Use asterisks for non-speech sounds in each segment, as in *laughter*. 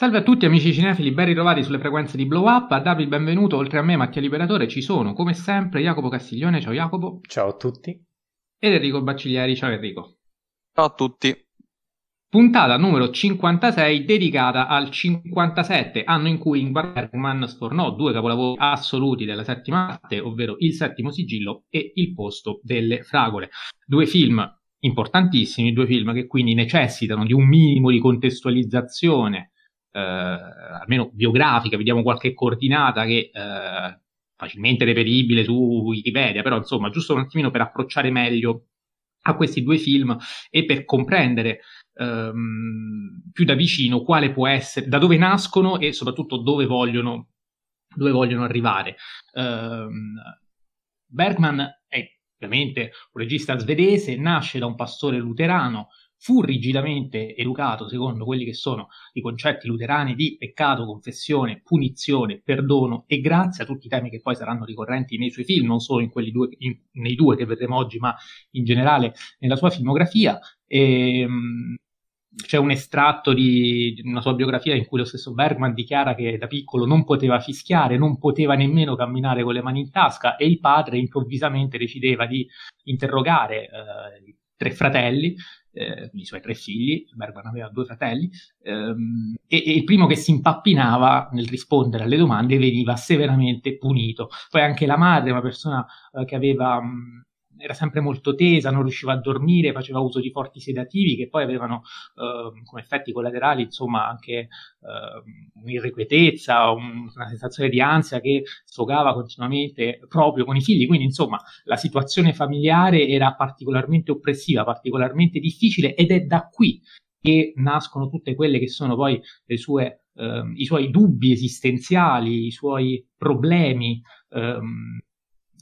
Salve a tutti amici cinefili, ben ritrovati sulle frequenze di Blow Up. A darvi il benvenuto, oltre a me, Mattia Liberatore, ci sono, come sempre, Jacopo Castiglione. Ciao Jacopo. Ciao a tutti. Ed Enrico Bacciglieri. Ciao Enrico. Ciao a tutti. Puntata numero 56 dedicata al 57, anno in cui Ingmar Bergman sfornò due capolavori assoluti della settima arte, ovvero Il settimo sigillo e Il posto delle fragole. Due film importantissimi, due film che quindi necessitano di un minimo di contestualizzazione almeno biografica, vediamo qualche coordinata che eh, facilmente reperibile su Wikipedia, però insomma giusto un attimino per approcciare meglio a questi due film e per comprendere ehm, più da vicino quale può essere, da dove nascono e soprattutto dove vogliono, dove vogliono arrivare. Um, Bergman è ovviamente un regista svedese, nasce da un pastore luterano, fu rigidamente educato secondo quelli che sono i concetti luterani di peccato, confessione, punizione, perdono e grazia, tutti i temi che poi saranno ricorrenti nei suoi film, non solo due, in, nei due che vedremo oggi, ma in generale nella sua filmografia. E, ehm, c'è un estratto di una sua biografia in cui lo stesso Bergman dichiara che da piccolo non poteva fischiare, non poteva nemmeno camminare con le mani in tasca e il padre improvvisamente decideva di interrogare eh, tre fratelli eh, i suoi tre figli, Bergman aveva due fratelli, ehm, e, e, il primo che si impappinava nel rispondere alle domande veniva severamente punito. Poi anche la madre, una persona eh, che aveva mh, era sempre molto tesa, non riusciva a dormire, faceva uso di forti sedativi che poi avevano eh, come effetti collaterali, insomma, anche eh, un'irrequietezza, un, una sensazione di ansia che sfogava continuamente proprio con i figli. Quindi, insomma, la situazione familiare era particolarmente oppressiva, particolarmente difficile ed è da qui che nascono tutte quelle che sono poi le sue, eh, i suoi dubbi esistenziali, i suoi problemi. Ehm,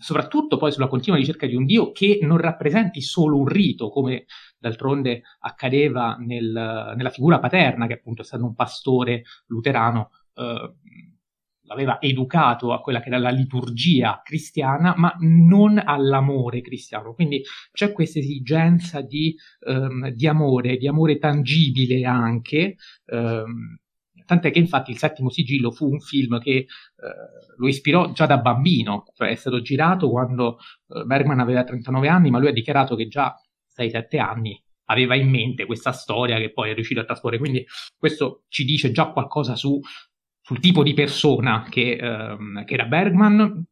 soprattutto poi sulla continua ricerca di un Dio che non rappresenti solo un rito, come d'altronde accadeva nel, nella figura paterna, che appunto stato un pastore luterano, eh, l'aveva educato a quella che era la liturgia cristiana, ma non all'amore cristiano. Quindi c'è questa esigenza di, ehm, di amore, di amore tangibile anche. Ehm, tant'è che infatti il settimo sigillo fu un film che eh, lo ispirò già da bambino, cioè è stato girato quando eh, Bergman aveva 39 anni, ma lui ha dichiarato che già 6-7 anni aveva in mente questa storia che poi è riuscito a trasporre, quindi questo ci dice già qualcosa su, sul tipo di persona che, ehm, che era Bergman,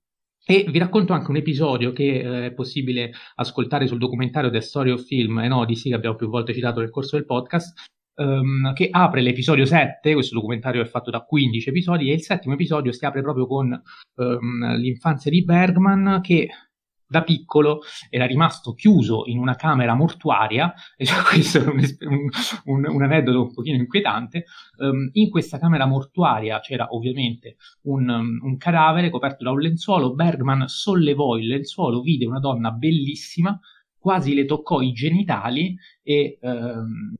e vi racconto anche un episodio che eh, è possibile ascoltare sul documentario The Story of Film. And Odyssey, che abbiamo più volte citato nel corso del podcast, um, che apre l'episodio 7, questo documentario è fatto da 15 episodi, e il settimo episodio si apre proprio con um, l'infanzia di Bergman che da piccolo era rimasto chiuso in una camera mortuaria, e questo è un, un, un, un, aneddoto un pochino inquietante, um, in questa camera mortuaria c'era ovviamente un, cadavere coperto da un lenzuolo, Bergman sollevò il lenzuolo, vide una donna bellissima, quasi le toccò i genitali e um,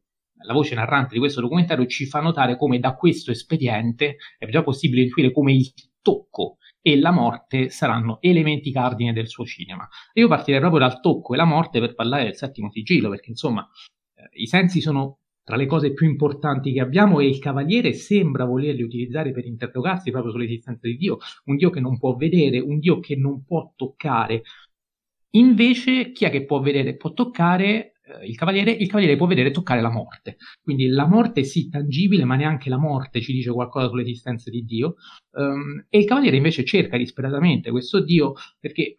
la voce narrante di questo documentario ci fa notare come da questo espediente è già possibile intuire come il tocco e la morte saranno elementi cardine del suo cinema. Io partirei proprio dal tocco e la morte per parlare del settimo sigillo, perché insomma eh, i sensi sono tra le cose più importanti che abbiamo e il cavaliere sembra volerli utilizzare per interrogarsi proprio sull'esistenza di Dio, un Dio che non può vedere, un Dio che non può toccare. Invece chi è che può vedere e può toccare? Eh, il cavaliere, il cavaliere può vedere toccare la morte. Quindi la morte sì tangibile, ma neanche la morte ci dice qualcosa sull'esistenza di Dio. Um, e il cavaliere invece cerca disperatamente questo Dio perché,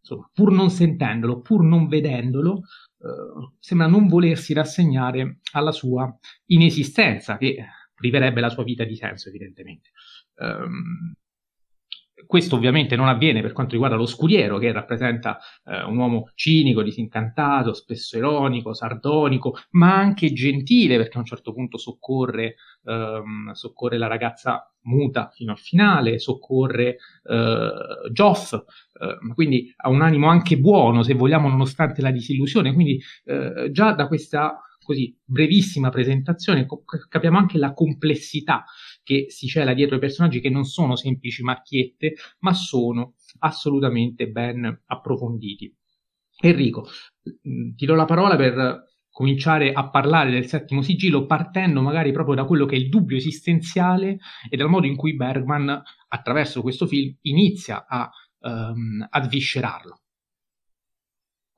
insomma, pur non sentendolo, pur non vedendolo, uh, sembra non volersi rassegnare alla sua inesistenza, che priverebbe la sua vita di senso, evidentemente. Um, questo ovviamente non avviene per quanto riguarda lo scuriero, che rappresenta eh, un uomo cinico, disincantato, spesso ironico, sardonico, ma anche gentile, perché a un certo punto soccorre, ehm, soccorre la ragazza muta fino al finale, soccorre eh, Joff, eh, quindi ha un animo anche buono, se vogliamo, nonostante la disillusione. Quindi eh, già da questa così brevissima presentazione capiamo anche la complessità che si cela dietro i personaggi che non sono semplici macchiette, ma sono assolutamente ben approfonditi. Enrico, mm, ti do la parola per cominciare a parlare del settimo sigillo partendo magari proprio da quello che è il dubbio esistenziale e dal modo in cui Bergman attraverso questo film inizia a, um, a viscerarlo.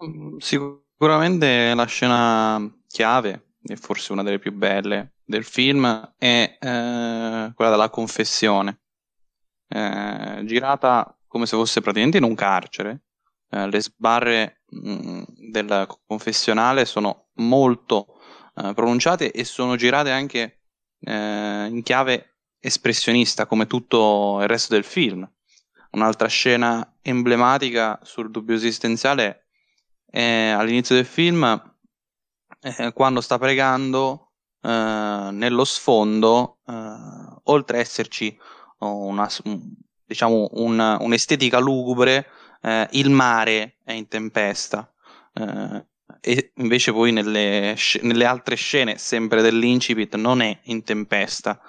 Mm, sicuramente la scena chiave, e forse una delle più belle del film, è eh, quella della confessione, eh, girata come se fosse praticamente in un carcere. Eh, le sbarre mh, mm, del confessionale sono molto eh, pronunciate e sono girate anche eh, in chiave espressionista come tutto il resto del film. Un'altra scena emblematica sul dubbio esistenziale è all'inizio del film eh, quando sta pregando eh, nello sfondo, eh, oltre a esserci una, diciamo un, un'estetica lugubre, eh, il mare è in tempesta. Eh, e invece poi nelle, nelle, altre scene, sempre dell'incipit, non è in tempesta.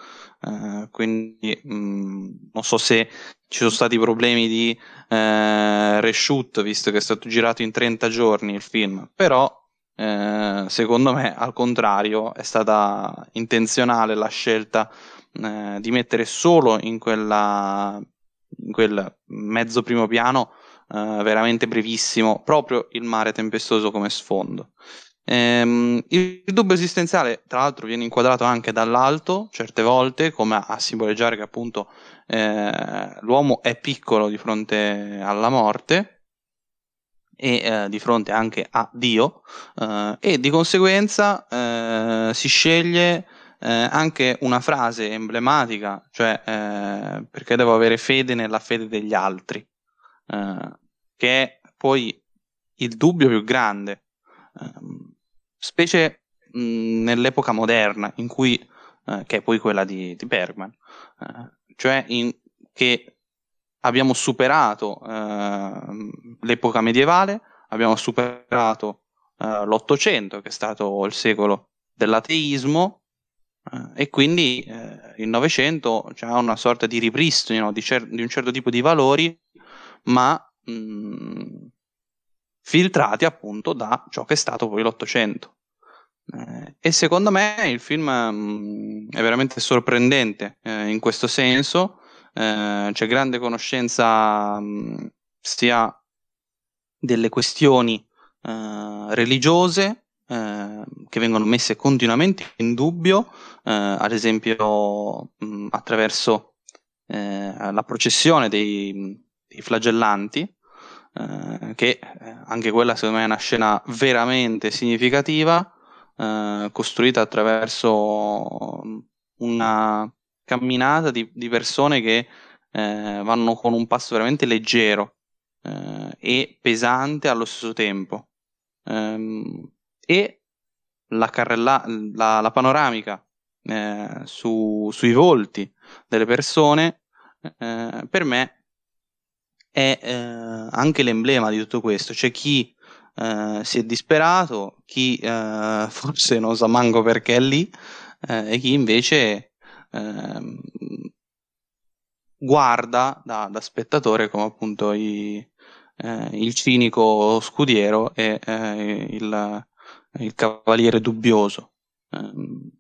Uh, quindi mh, mm, non so se ci sono stati problemi di reshoot, visto che è stato girato in 30 giorni il film, però uh, secondo me al contrario è stata intenzionale la scelta di mettere solo in, quella, in quel mezzo primo piano uh, veramente brevissimo, proprio il mare tempestoso come sfondo. Ehm, il dubbio esistenziale, tra l'altro, viene inquadrato anche dall'alto, certe volte, come a simboleggiare che appunto eh, l'uomo è piccolo di fronte alla morte e eh, di fronte anche a Dio eh, e di conseguenza eh, si sceglie eh, anche una frase emblematica, cioè eh, perché devo avere fede nella fede degli altri. Eh, che è poi il dubbio più grande, ehm, specie mh, nell'epoca moderna, in cui, che è poi quella di, di Bergman, cioè in, che abbiamo superato ehm, l'epoca medievale, abbiamo superato eh, l'Ottocento, che è stato il secolo dell'ateismo, eh, e quindi eh, il Novecento ha una sorta di ripristino di, cer- di, un certo tipo di valori, ma mh, mm, filtrati appunto da ciò che è stato poi l'Ottocento. Eh, e secondo me il film mh, mm, è veramente sorprendente eh, in questo senso, eh, c'è grande conoscenza mh, mm, sia delle questioni eh, religiose eh, che vengono messe continuamente in dubbio, eh, ad esempio attraverso la processione dei, dei flagellanti, eh, che eh, anche quella secondo me è una scena veramente significativa, eh, costruita attraverso una camminata di, di persone che eh, vanno con un passo veramente leggero eh, e pesante allo stesso tempo. Ehm, e la, carrella, la, la panoramica eh, su, sui volti delle persone per me è eh, anche l'emblema di tutto questo. C'è chi eh, si è disperato, chi eh, *laughs* forse non sa manco perché è lì, eh, e chi invece ehm, guarda da, da, spettatore come appunto i, eh, il cinico scudiero e eh, il, il, cavaliere dubbioso. Ehm,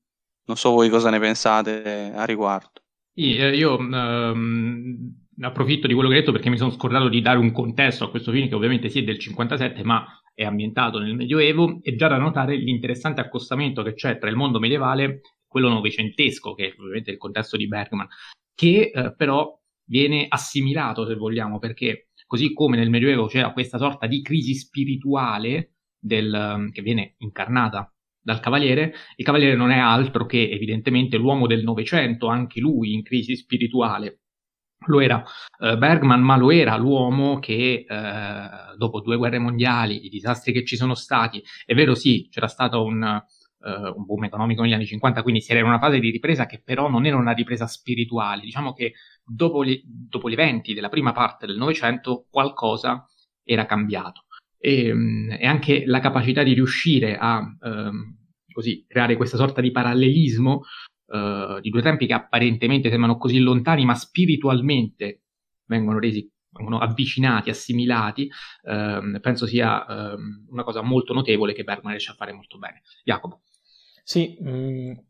non so voi cosa ne pensate a riguardo. Io um, approfitto di quello che hai detto perché mi sono scordato di dare un contesto a questo film che ovviamente sì è del 57 ma è ambientato nel Medioevo e già da notare l'interessante accostamento che c'è tra il mondo medievale quello novecentesco che è ovviamente il contesto di Bergman che eh, però viene assimilato se vogliamo perché così come nel Medioevo c'era questa sorta di crisi spirituale del, che viene incarnata dal Cavaliere, il Cavaliere non è altro che evidentemente l'uomo del Novecento, anche lui in crisi spirituale, lo era eh, Bergman, ma lo era l'uomo che eh, dopo due guerre mondiali, i disastri che ci sono stati, è vero sì, c'era stato un, eh, un boom economico negli anni 50, quindi si era in una fase di ripresa che però non era una ripresa spirituale, diciamo che dopo gli, dopo gli eventi della prima parte del Novecento qualcosa era cambiato. E, mm, e, anche la capacità di riuscire a ehm, così, creare questa sorta di parallelismo uh, di due tempi che apparentemente sembrano così lontani, ma spiritualmente vengono resi vengono avvicinati, assimilati, ehm, penso sia ehm, una cosa molto notevole che Bergman riesce a fare molto bene. Jacopo. Sì, mh,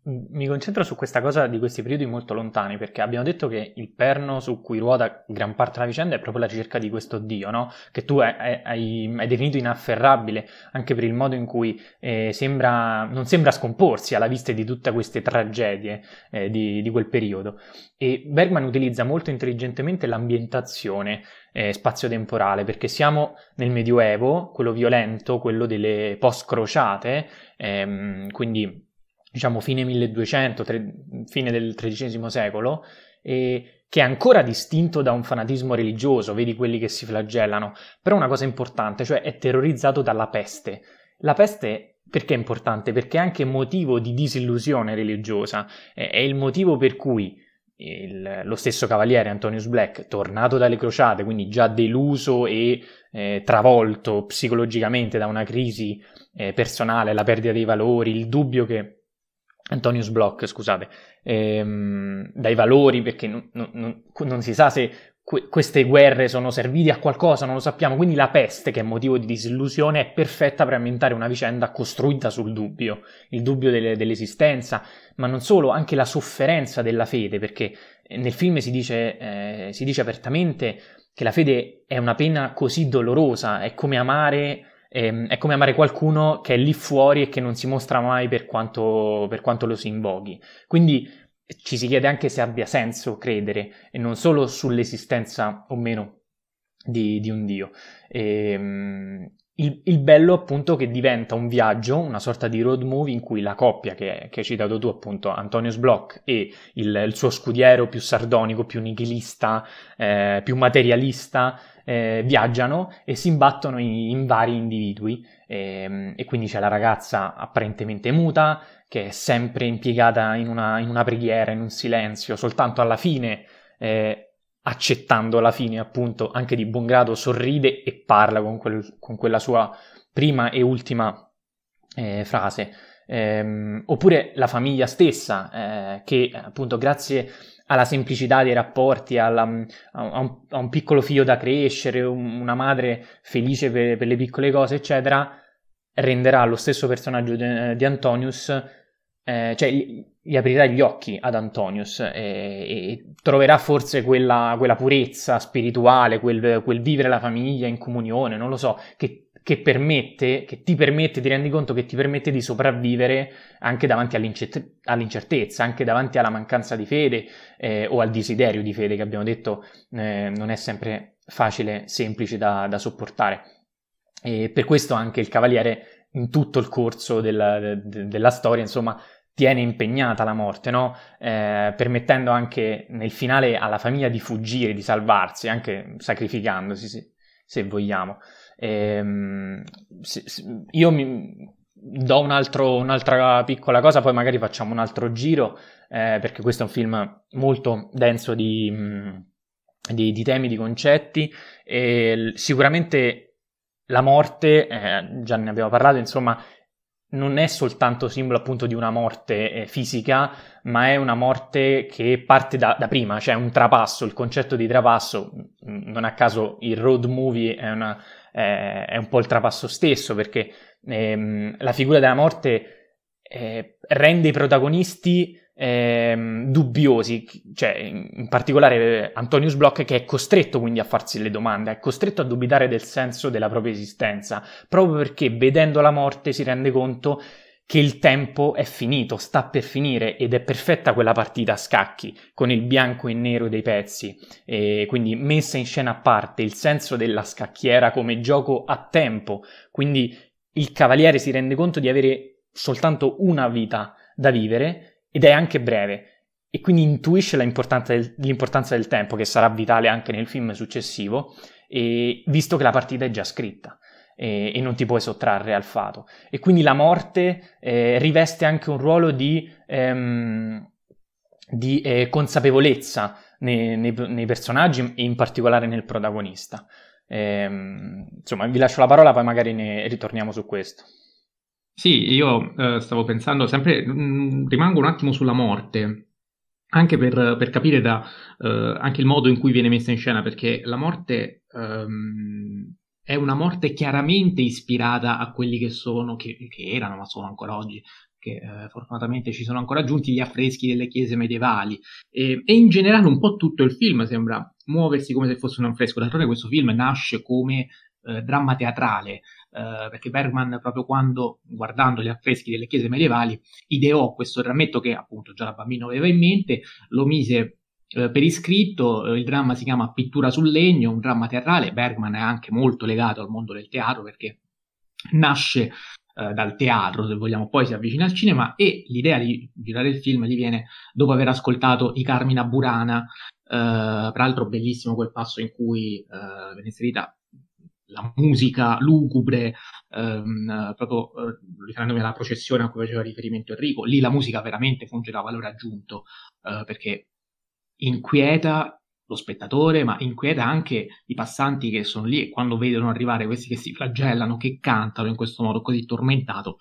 mm, mi concentro su questa cosa di questi periodi molto lontani, perché abbiamo detto che il perno su cui ruota gran parte della vicenda è proprio la ricerca di questo Dio, no? Che tu hai, hai, hai, definito inafferrabile anche per il modo in cui eh, sembra, non sembra scomporsi alla vista di tutte queste tragedie eh, di, di, quel periodo. E Bergman utilizza molto intelligentemente l'ambientazione eh, spazio-temporale, perché siamo nel Medioevo, quello violento, quello delle post-crociate, ehm, quindi diciamo fine 1200, tre, fine del XIII secolo, e che è ancora distinto da un fanatismo religioso, vedi quelli che si flagellano, però una cosa importante, cioè è terrorizzato dalla peste. La peste perché è importante? Perché è anche motivo di disillusione religiosa, è il motivo per cui il, lo stesso cavaliere Antonius Black, tornato dalle crociate, quindi già deluso e eh, travolto psicologicamente da una crisi eh, personale, la perdita dei valori, il dubbio che Antonius Block, scusate, ehm, dai valori, perché non, non, non si sa se que- queste guerre sono servite a qualcosa, non lo sappiamo, quindi la peste, che è motivo di disillusione, è perfetta per ambientare una vicenda costruita sul dubbio, il dubbio delle, dell'esistenza, ma non solo, anche la sofferenza della fede, perché nel film si dice, eh, si dice apertamente che la fede è una pena così dolorosa, è come amare Ehm, è come amare qualcuno che è lì fuori e che non si mostra mai per quanto, per quanto lo si invoghi. Quindi ci si chiede anche se abbia senso credere e non solo sull'esistenza o meno di, di un Dio. E, um, il, il, bello appunto che diventa un viaggio, una sorta di road movie in cui la coppia che, che hai citato tu appunto, Antonius Bloch e il, il, suo scudiero più sardonico, più nichilista, eh, più materialista, eh, viaggiano e si imbattono in, in vari individui e, e, quindi c'è la ragazza apparentemente muta che è sempre impiegata in una, in una preghiera, in un silenzio, soltanto alla fine, eh, accettando la fine appunto anche di buon grado, sorride e parla con, quel, con quella sua prima e ultima eh, frase. Eh, oppure la famiglia stessa, eh, che appunto grazie alla semplicità dei rapporti, alla, a, un, a, un, piccolo figlio da crescere, un, una madre felice per, per, le piccole cose, eccetera, renderà lo stesso personaggio di, di Antonius, eh, cioè gli, aprirà gli occhi ad Antonius e, e troverà forse quella, quella purezza spirituale, quel, quel, vivere la famiglia in comunione, non lo so, che che permette, che ti permette, ti rendi conto che ti permette di sopravvivere anche davanti all'incertezza, anche davanti alla mancanza di fede eh, o al desiderio di fede che abbiamo detto eh, non è sempre facile, semplice da, da, sopportare. E per questo anche il cavaliere in tutto il corso della, de, della storia, insomma, tiene impegnata la morte, no? eh, permettendo anche nel finale alla famiglia di fuggire, di salvarsi, anche sacrificandosi, se, se vogliamo. Ehm, se, se, io mi do un altro, un'altra piccola cosa, poi magari facciamo un altro giro, eh, perché questo è un film molto denso di, mm, di, di temi, di concetti. E sicuramente la morte, eh, già ne abbiamo parlato, insomma, non è soltanto simbolo appunto di una morte eh, fisica, ma è una morte che parte da, da, prima, cioè un trapasso, il concetto di trapasso, non a caso il road movie è una, eh, è un po' il trapasso stesso perché ehm, la figura della morte eh, rende i protagonisti ehm, dubbiosi, cioè in particolare Antonius Bloch che è costretto quindi a farsi le domande, è costretto a dubitare del senso della propria esistenza, proprio perché vedendo la morte si rende conto che il tempo è finito, sta per finire ed è perfetta quella partita a scacchi con il bianco e nero dei pezzi. E quindi messa in scena a parte il senso della scacchiera come gioco a tempo, quindi il cavaliere si rende conto di avere soltanto una vita da vivere ed è anche breve. E quindi intuisce del, l'importanza del tempo che sarà vitale anche nel film successivo visto che la partita è già scritta e, e non ti puoi sottrarre al fato. E quindi la morte eh, riveste anche un ruolo di, ehm, di eh, consapevolezza nei, nei, nei, personaggi e in particolare nel protagonista. Ehm, insomma, vi lascio la parola, poi magari ne ritorniamo su questo. Sì, io eh, stavo pensando sempre, mh, mm, rimango un attimo sulla morte, anche per, per capire da, uh, anche il modo in cui viene messa in scena, perché la morte um, è una morte chiaramente ispirata a quelli che sono, che, che erano, ma sono ancora oggi, che eh, fortunatamente ci sono ancora giunti gli affreschi delle chiese medievali e, e, in generale un po' tutto il film sembra muoversi come se fosse un affresco. D'altronde questo film nasce come eh, dramma teatrale, eh, perché Bergman proprio quando, guardando gli affreschi delle chiese medievali, ideò questo drammetto che appunto già da bambino aveva in mente, lo mise eh, per iscritto, eh, il dramma si chiama Pittura sul legno, un dramma teatrale, Bergman è anche molto legato al mondo del teatro perché nasce eh, dal teatro, se vogliamo, poi si avvicina al cinema e l'idea di girare il film gli viene dopo aver ascoltato i Carmina Burana, eh, peraltro bellissimo quel passo in cui viene inserita la musica lugubre, ehm, proprio eh, riferendomi alla processione a cui faceva riferimento Enrico, lì la musica veramente funge da valore aggiunto, eh, perché inquieta lo spettatore, ma inquieta anche i passanti che sono lì e quando vedono arrivare questi che si flagellano, che cantano in questo modo così tormentato.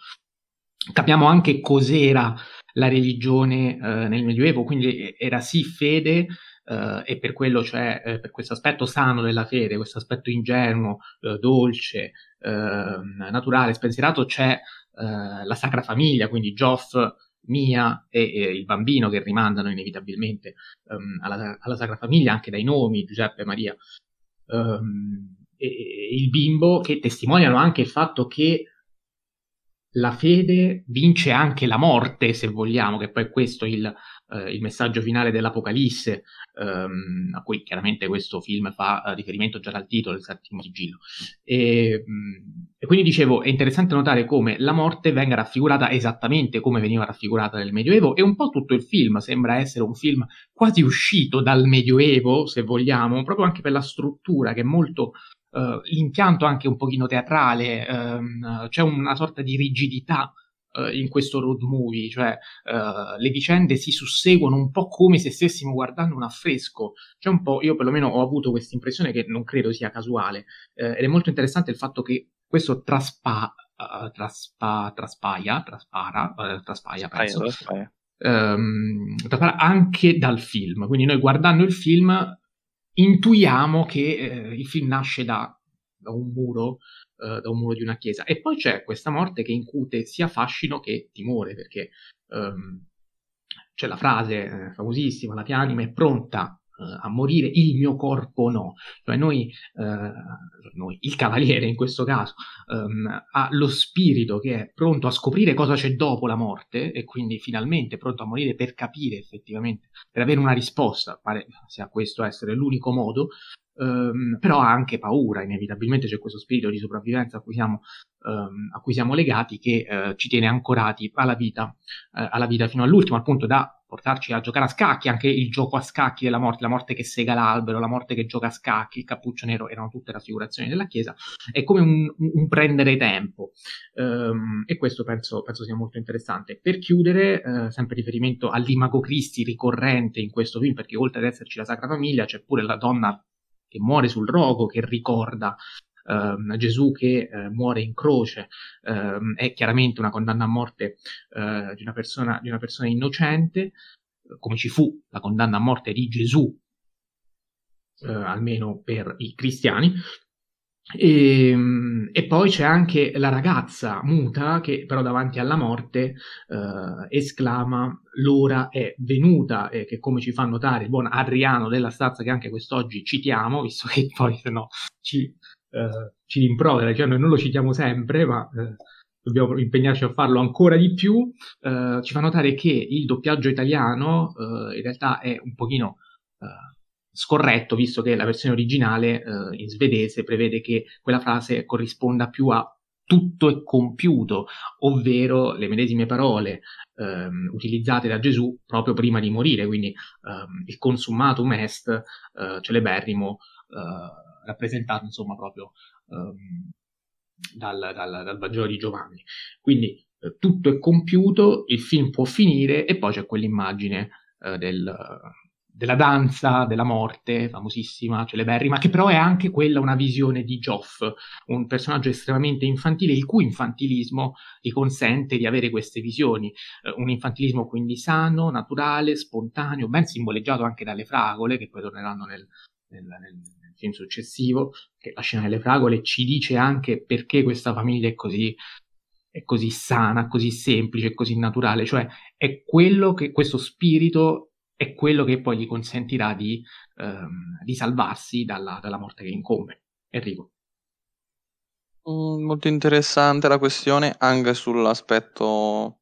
Capiamo anche cos'era la religione eh, nel Medioevo, quindi era sì fede, Uh, e per quello, cioè eh, per questo aspetto sano della fede, questo aspetto ingenuo, eh, dolce, eh, naturale, spensierato, c'è eh, la Sacra Famiglia, quindi Geoff Mia e, e, il bambino che rimandano inevitabilmente um, alla, alla, Sacra Famiglia, anche dai nomi Giuseppe e Maria, um, e, e, il bimbo, che testimoniano anche il fatto che la fede vince anche la morte, se vogliamo, che poi è questo il, eh, il messaggio finale dell'Apocalisse, ehm, a cui chiaramente questo film fa eh, riferimento già dal titolo, il settimo sigillo. E, mm, e, quindi dicevo, è interessante notare come la morte venga raffigurata esattamente come veniva raffigurata nel Medioevo e un po' tutto il film sembra essere un film quasi uscito dal Medioevo, se vogliamo, proprio anche per la struttura che è molto Uh, l'impianto anche un pochino teatrale, um, c'è una sorta di rigidità uh, in questo road movie, cioè uh, le vicende si susseguono un po' come se stessimo guardando un affresco. C'è un po', io perlomeno ho avuto questa impressione che non credo sia casuale, ed è molto interessante il fatto che questo traspa, traspa, traspaia, traspara, traspaia, penso, traspaia. Um, anche dal film. Quindi noi guardando il film intuiamo che eh, il film nasce da, da un muro, eh, da un muro di una chiesa. E poi c'è questa morte che incute sia fascino che timore, perché ehm, c'è la frase eh, famosissima, la tua anima è pronta eh, a morire, il mio corpo no. Cioè noi, eh, noi il cavaliere in questo caso, ehm, ha lo spirito che è pronto a scoprire cosa c'è dopo la morte e quindi finalmente pronto a morire per capire effettivamente, per avere una risposta, pare sia questo essere l'unico modo, Um, però ha anche paura, inevitabilmente c'è questo spirito di sopravvivenza a cui siamo, um, a cui siamo legati che uh, ci tiene ancorati alla vita, uh, alla vita fino all'ultimo, al punto da portarci a giocare a scacchi, anche il gioco a scacchi della morte, la morte che sega l'albero, la morte che gioca a scacchi, il cappuccio nero, erano tutte raffigurazioni della Chiesa, è come un, un prendere tempo um, e questo penso, penso, sia molto interessante. Per chiudere, uh, sempre riferimento all'imago Cristi ricorrente in questo film, perché oltre ad esserci la Sacra Famiglia c'è pure la donna che muore sul rogo, che ricorda Uh, Gesù che uh, muore in croce uh, è chiaramente una condanna a morte eh, di una, persona, di, una persona, innocente, come ci fu la condanna a morte di Gesù, almeno per i cristiani, e, ehm, e, poi c'è anche la ragazza muta che però davanti alla morte uh, esclama l'ora è venuta e che come ci fa notare il buon Adriano della Stazza che anche quest'oggi citiamo, visto che *laughs* poi se no ci, uh, ci rimprovera, cioè noi non lo citiamo sempre ma uh, dobbiamo impegnarci a farlo ancora di più, ci fa notare che il doppiaggio italiano in realtà è un pochino scorretto, visto che la versione originale eh, in svedese prevede che quella frase corrisponda più a tutto è compiuto, ovvero le medesime parole ehm, utilizzate da Gesù proprio prima di morire, quindi ehm, il consumatum est eh, celeberrimo eh, rappresentato insomma proprio ehm, dal, dal, dal, Vangelo di Giovanni. Quindi eh, tutto è compiuto, il film può finire e poi c'è quell'immagine eh, del, della danza, della morte, famosissima, celeberrima, che però è anche quella una visione di Joff, un personaggio estremamente infantile, il cui infantilismo gli consente di avere queste visioni, eh, un infantilismo quindi sano, naturale, spontaneo, ben simboleggiato anche dalle fragole, che poi torneranno nel, nel, nel film successivo, che la scena delle fragole ci dice anche perché questa famiglia è così è così sana, così semplice, così naturale, cioè è quello che questo spirito è quello che poi gli consentirà di, ehm, di salvarsi dalla, dalla, morte che incombe. Enrico. Mm, molto interessante la questione anche sull'aspetto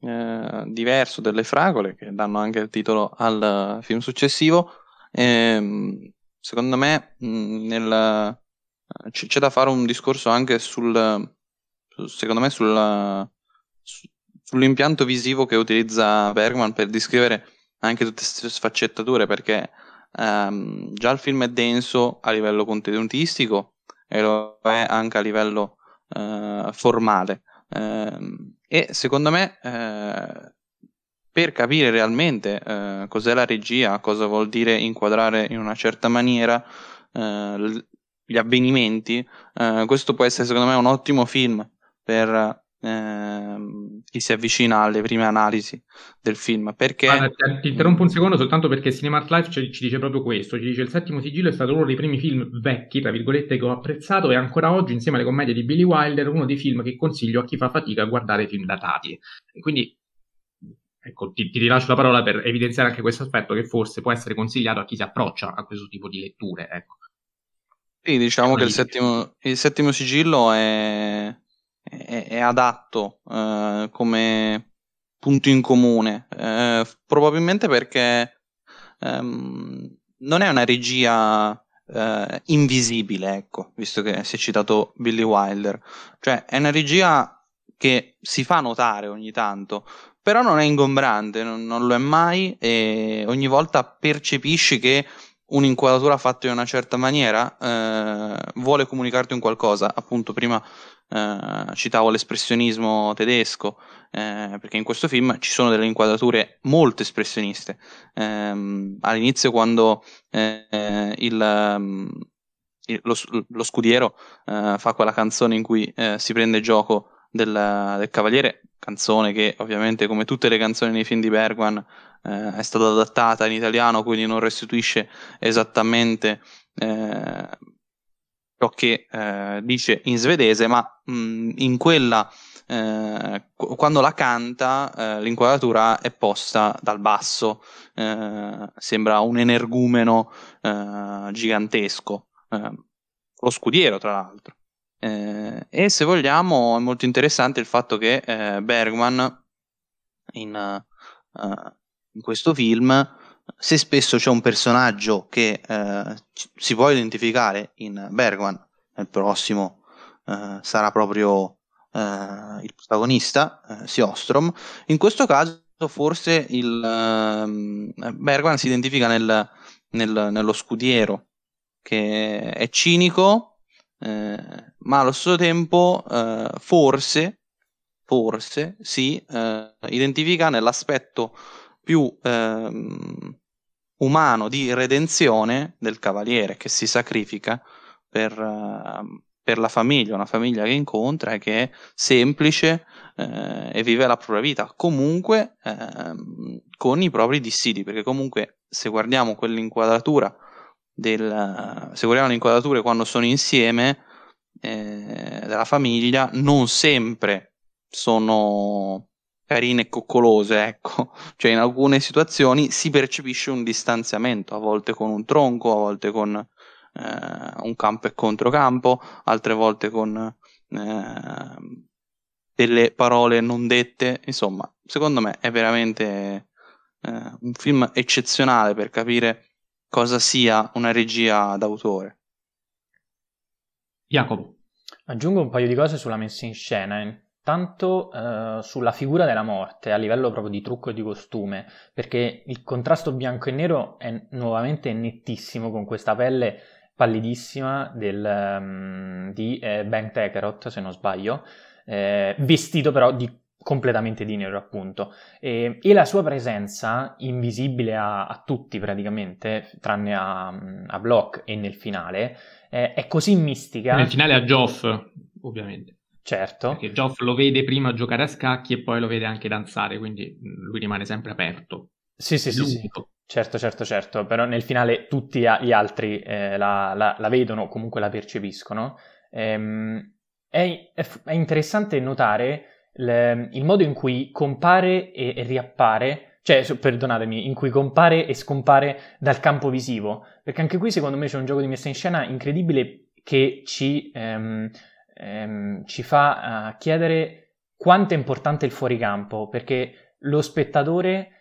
eh, diverso delle fragole che danno anche il titolo al film successivo. Eh, secondo me mm, nel, c- c'è da fare un discorso anche sul, secondo me sul, sull'impianto visivo che utilizza Bergman per descrivere anche tutte queste sfaccettature perché um, già il film è denso a livello contenutistico e lo è anche a livello uh, formale. Uh, e secondo me uh, per capire realmente eh, cos'è la regia, cosa vuol dire inquadrare in una certa maniera gli avvenimenti, questo può essere secondo me un ottimo film per ehm, chi si avvicina alle prime analisi del film. Perché... Guarda, ti interrompo un secondo soltanto perché Cinemark Life ci, ci, dice proprio questo: ci dice il settimo sigillo è stato uno dei primi film vecchi, tra virgolette, che ho apprezzato e ancora oggi, insieme alle commedie di Billy Wilder, uno dei film che consiglio a chi fa fatica a guardare film datati. quindi ecco, ti, ti, rilascio la parola per evidenziare anche questo aspetto che forse può essere consigliato a chi si approccia a questo tipo di letture. Ecco. Sì, diciamo che il settimo, il settimo sigillo è, è, è adatto eh, come punto in comune, eh, probabilmente perché ehm, non è una regia eh, invisibile, ecco, visto che si è citato Billy Wilder, cioè è una regia che si fa notare ogni tanto, però non è ingombrante, non, non lo è mai e ogni volta percepisci che un'inquadratura fatta in una certa maniera eh, vuole comunicarti un qualcosa. Appunto, prima eh, citavo l'espressionismo tedesco, eh, perché in questo film ci sono delle inquadrature molto espressioniste. Ehm, all'inizio, quando eh, il, mm, il, lo, lo, scudiero eh, fa quella canzone in cui eh, si prende gioco del, del, cavaliere, canzone che ovviamente, come tutte le canzoni nei film di Bergman, è stata adattata in italiano, quindi non restituisce esattamente eh, ciò che eh, dice in svedese, ma mh, in quella eh, quando la canta eh, l'inquadratura è posta dal basso, eh, sembra un energumeno eh, gigantesco, eh, lo scudiero tra l'altro. e se vogliamo è molto interessante il fatto che Bergman in, in questo film se spesso c'è un personaggio che eh, si può identificare in Bergman, nel prossimo eh, sarà proprio eh, il protagonista, eh, Siostrom, in questo caso forse il, ehm, Bergman si identifica nel, nel, nello scudiero, che è cinico, eh, ma allo stesso tempo forse, forse si identifica nell'aspetto più ehm, umano di redenzione del cavaliere che si sacrifica per, uh, per, la famiglia, una famiglia che incontra e che è semplice eh, e vive la propria vita, comunque eh, con i propri dissidi, perché comunque se guardiamo quell'inquadratura del, se guardiamo le inquadrature quando sono insieme eh, della famiglia, non sempre sono carine e coccolose, ecco, cioè in alcune situazioni si percepisce un distanziamento, a volte con un tronco, a volte con eh, un campo e controcampo, altre volte con eh, delle parole non dette, insomma, secondo me è veramente eh, un film eccezionale per capire cosa sia una regia d'autore. Jacopo. Aggiungo un paio di cose sulla messa in scena tanto eh, sulla figura della morte a livello proprio di trucco e di costume, perché il contrasto bianco e nero è nuovamente nettissimo con questa pelle pallidissima del, um, di eh, Ben Tekerot, se non sbaglio, eh, vestito però di completamente di nero, appunto. E, e, la sua presenza, invisibile a, a tutti praticamente, tranne a, a Block e nel finale, eh, è così mistica. Nel finale a Geoff, ovviamente. Certo. Perché Geoff lo vede prima giocare a scacchi e poi lo vede anche danzare, quindi lui rimane sempre aperto. Sì, sì, sì, sì. Certo, certo, certo, però nel finale tutti gli altri eh, la, la, la, vedono, comunque la percepiscono. Ehm, è, è, è, interessante notare le, il modo in cui compare e, e, riappare, cioè, perdonatemi, in cui compare e scompare dal campo visivo, perché anche qui secondo me c'è un gioco di messa in scena incredibile che ci, ehm, ehm, ci fa uh, chiedere quanto è importante il fuoricampo, perché lo spettatore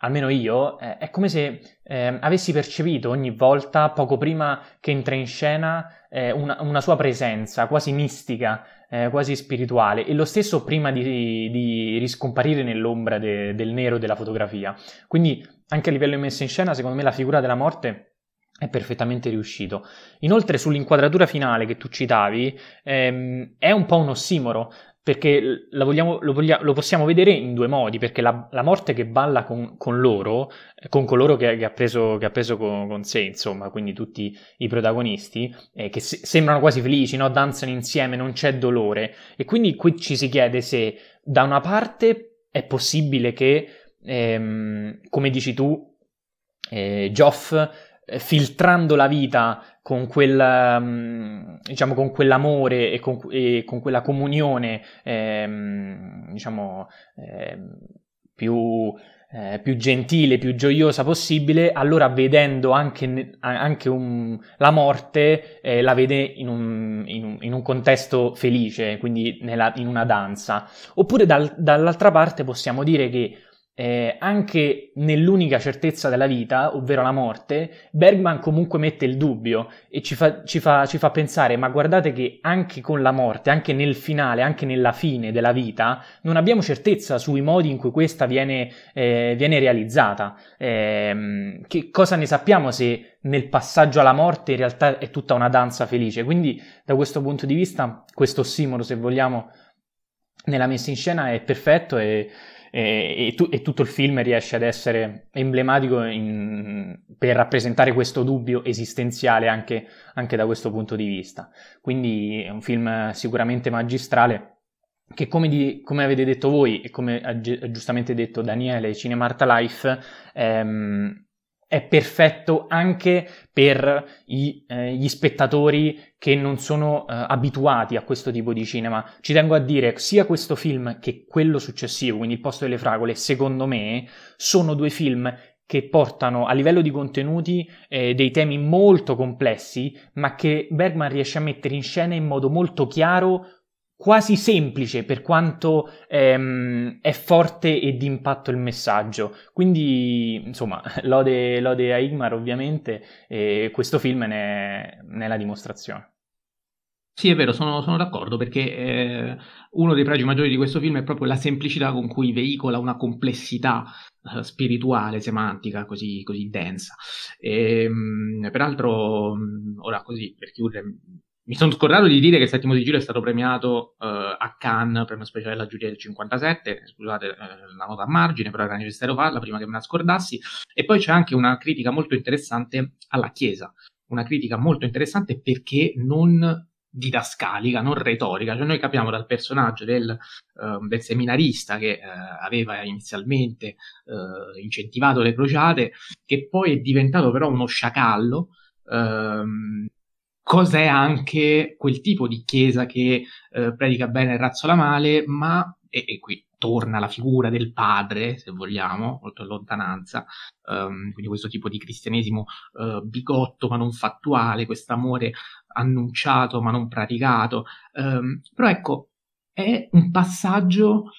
almeno io, eh, è come se eh, avessi percepito ogni volta, poco prima che entra in scena, eh, una, una, sua presenza quasi mistica, eh, quasi spirituale, e lo stesso prima di, di riscomparire nell'ombra de, del nero della fotografia. Quindi, anche a livello di messa in scena, secondo me la figura della morte è perfettamente riuscito. Inoltre, sull'inquadratura finale che tu citavi, ehm, è un po' un ossimoro, perché vogliamo, lo, voglia, lo, possiamo vedere in due modi, perché la, la morte che balla con, con loro, con coloro che, che, ha preso, che ha preso con, con, sé, insomma, quindi tutti i protagonisti, eh, che se, sembrano quasi felici, no? danzano insieme, non c'è dolore, e quindi qui ci si chiede se da una parte è possibile che, ehm, come dici tu, eh, Geoff eh, filtrando la vita con, quel, mm, diciamo, con quell'amore e con, e con quella comunione, ehm, diciamo, eh, più, eh, più, gentile, più gioiosa possibile, allora vedendo anche, anche un, la morte, eh, la vede in un, in, un, in un, contesto felice, quindi nella, in una danza. Oppure dal, dall'altra parte possiamo dire che eh, anche nell'unica certezza della vita, ovvero la morte, Bergman comunque mette il dubbio e ci fa, ci, fa, ci fa, pensare, ma guardate che anche con la morte, anche nel finale, anche nella fine della vita, non abbiamo certezza sui modi in cui questa viene, eh, viene realizzata. Eh, che cosa ne sappiamo se nel passaggio alla morte in realtà è tutta una danza felice? Quindi da questo punto di vista, questo ossimoro, se vogliamo, nella messa in scena è perfetto e e, e, tu, e, tutto il film riesce ad essere emblematico in, per rappresentare questo dubbio esistenziale anche, anche, da questo punto di vista. Quindi è un film sicuramente magistrale che come, di, come avete detto voi e come ha giustamente detto Daniele Cinema Art Life ehm, è perfetto anche per i, eh, gli spettatori che non sono eh, abituati a questo tipo di cinema. Ci tengo a dire, sia questo film che quello successivo, quindi Il posto delle fragole, secondo me, sono due film che portano a livello di contenuti eh, dei temi molto complessi, ma che Bergman riesce a mettere in scena in modo molto chiaro, quasi semplice per quanto ehm, è forte e di impatto il messaggio. Quindi, insomma, *laughs* lode, lode a Igmar ovviamente e questo film ne è, ne è la dimostrazione. Sì, è vero, sono, sono d'accordo perché eh, uno dei pregi maggiori di questo film è proprio la semplicità con cui veicola una complessità eh, spirituale, semantica così, così densa. E, ehm, peraltro, ora così per chiudere, mi sono scordato di dire che il settimo sigillo è stato premiato uh, a Cannes, premio speciale della giuria del 57, scusate uh, la nota a margine, però era necessario farla prima che me la scordassi. E poi c'è anche una critica molto interessante alla Chiesa, una critica molto interessante perché non didascalica, non retorica, cioè noi capiamo dal personaggio del, uh, del seminarista che uh, aveva inizialmente uh, incentivato le crociate, che poi è diventato però uno sciacallo, ehm, cos'è anche quel tipo di chiesa che eh, predica bene e razzola male, ma, e, e, qui torna la figura del padre, se vogliamo, molto in lontananza, um, quindi questo tipo di cristianesimo uh, bigotto ma non fattuale, questo amore annunciato ma non praticato, um, però ecco, è un passaggio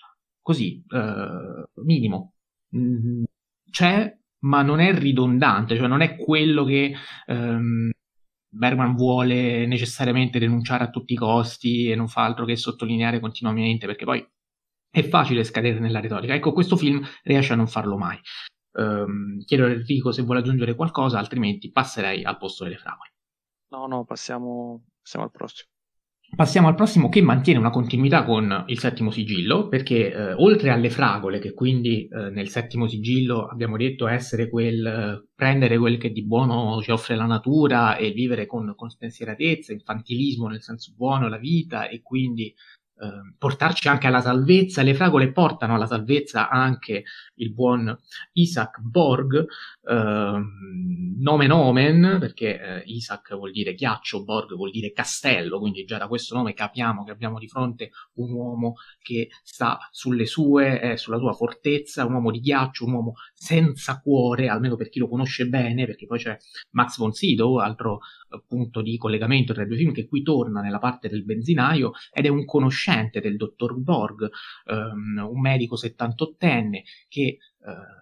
così, uh, minimo. Mm, c'è, ma non è ridondante, cioè non è quello che... Um, Bergman vuole necessariamente denunciare a tutti i costi e non fa altro che sottolineare continuamente, perché poi è facile scadere nella retorica. Ecco, questo film riesce a non farlo mai. Um, chiedo a Enrico se vuole aggiungere qualcosa, altrimenti passerei al posto delle fragole. No, no, passiamo, passiamo al prossimo. Passiamo al prossimo che mantiene una continuità con il settimo sigillo, perché eh, oltre alle fragole, che quindi eh, nel settimo sigillo abbiamo detto essere quel, eh, prendere quel che di buono ci offre la natura e vivere con, con spensieratezza, infantilismo nel senso buono la vita e quindi eh, portarci anche alla salvezza. Le fragole portano alla salvezza anche il buon Isaac Borg, nome nomen, perché eh, Isaac vuol dire ghiaccio, Borg vuol dire castello, quindi già da questo nome capiamo che abbiamo di fronte un uomo che sta sulle sue, eh, sulla sua fortezza, un uomo di ghiaccio, un uomo senza cuore, almeno per chi lo conosce bene, perché poi c'è Max von Sydow, altro eh, punto di collegamento tra i due film, che qui torna nella parte del benzinaio ed è un conoscente del dottor Borg, ehm, un medico 78enne che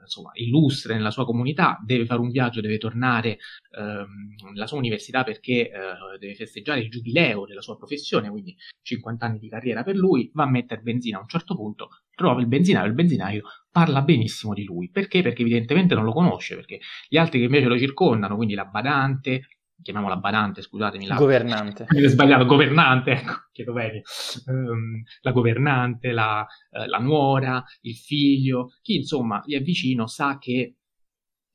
insomma, illustre nella sua comunità, deve fare un viaggio, deve tornare ehm, nella sua università perché eh, deve festeggiare il giubileo della sua professione, quindi 50 anni di carriera per lui, va a mettere benzina a un certo punto, trova il benzinaio, il benzinaio parla benissimo di lui. Perché? Perché evidentemente non lo conosce, perché gli altri che invece lo circondano, quindi la badante, chiamiamola badante, scusatemi. La... Governante. *laughs* Ho sbagliato, governante, *laughs* ecco, chiedo bene. Um, la governante, la, uh, la, nuora, il figlio, chi insomma gli è vicino sa che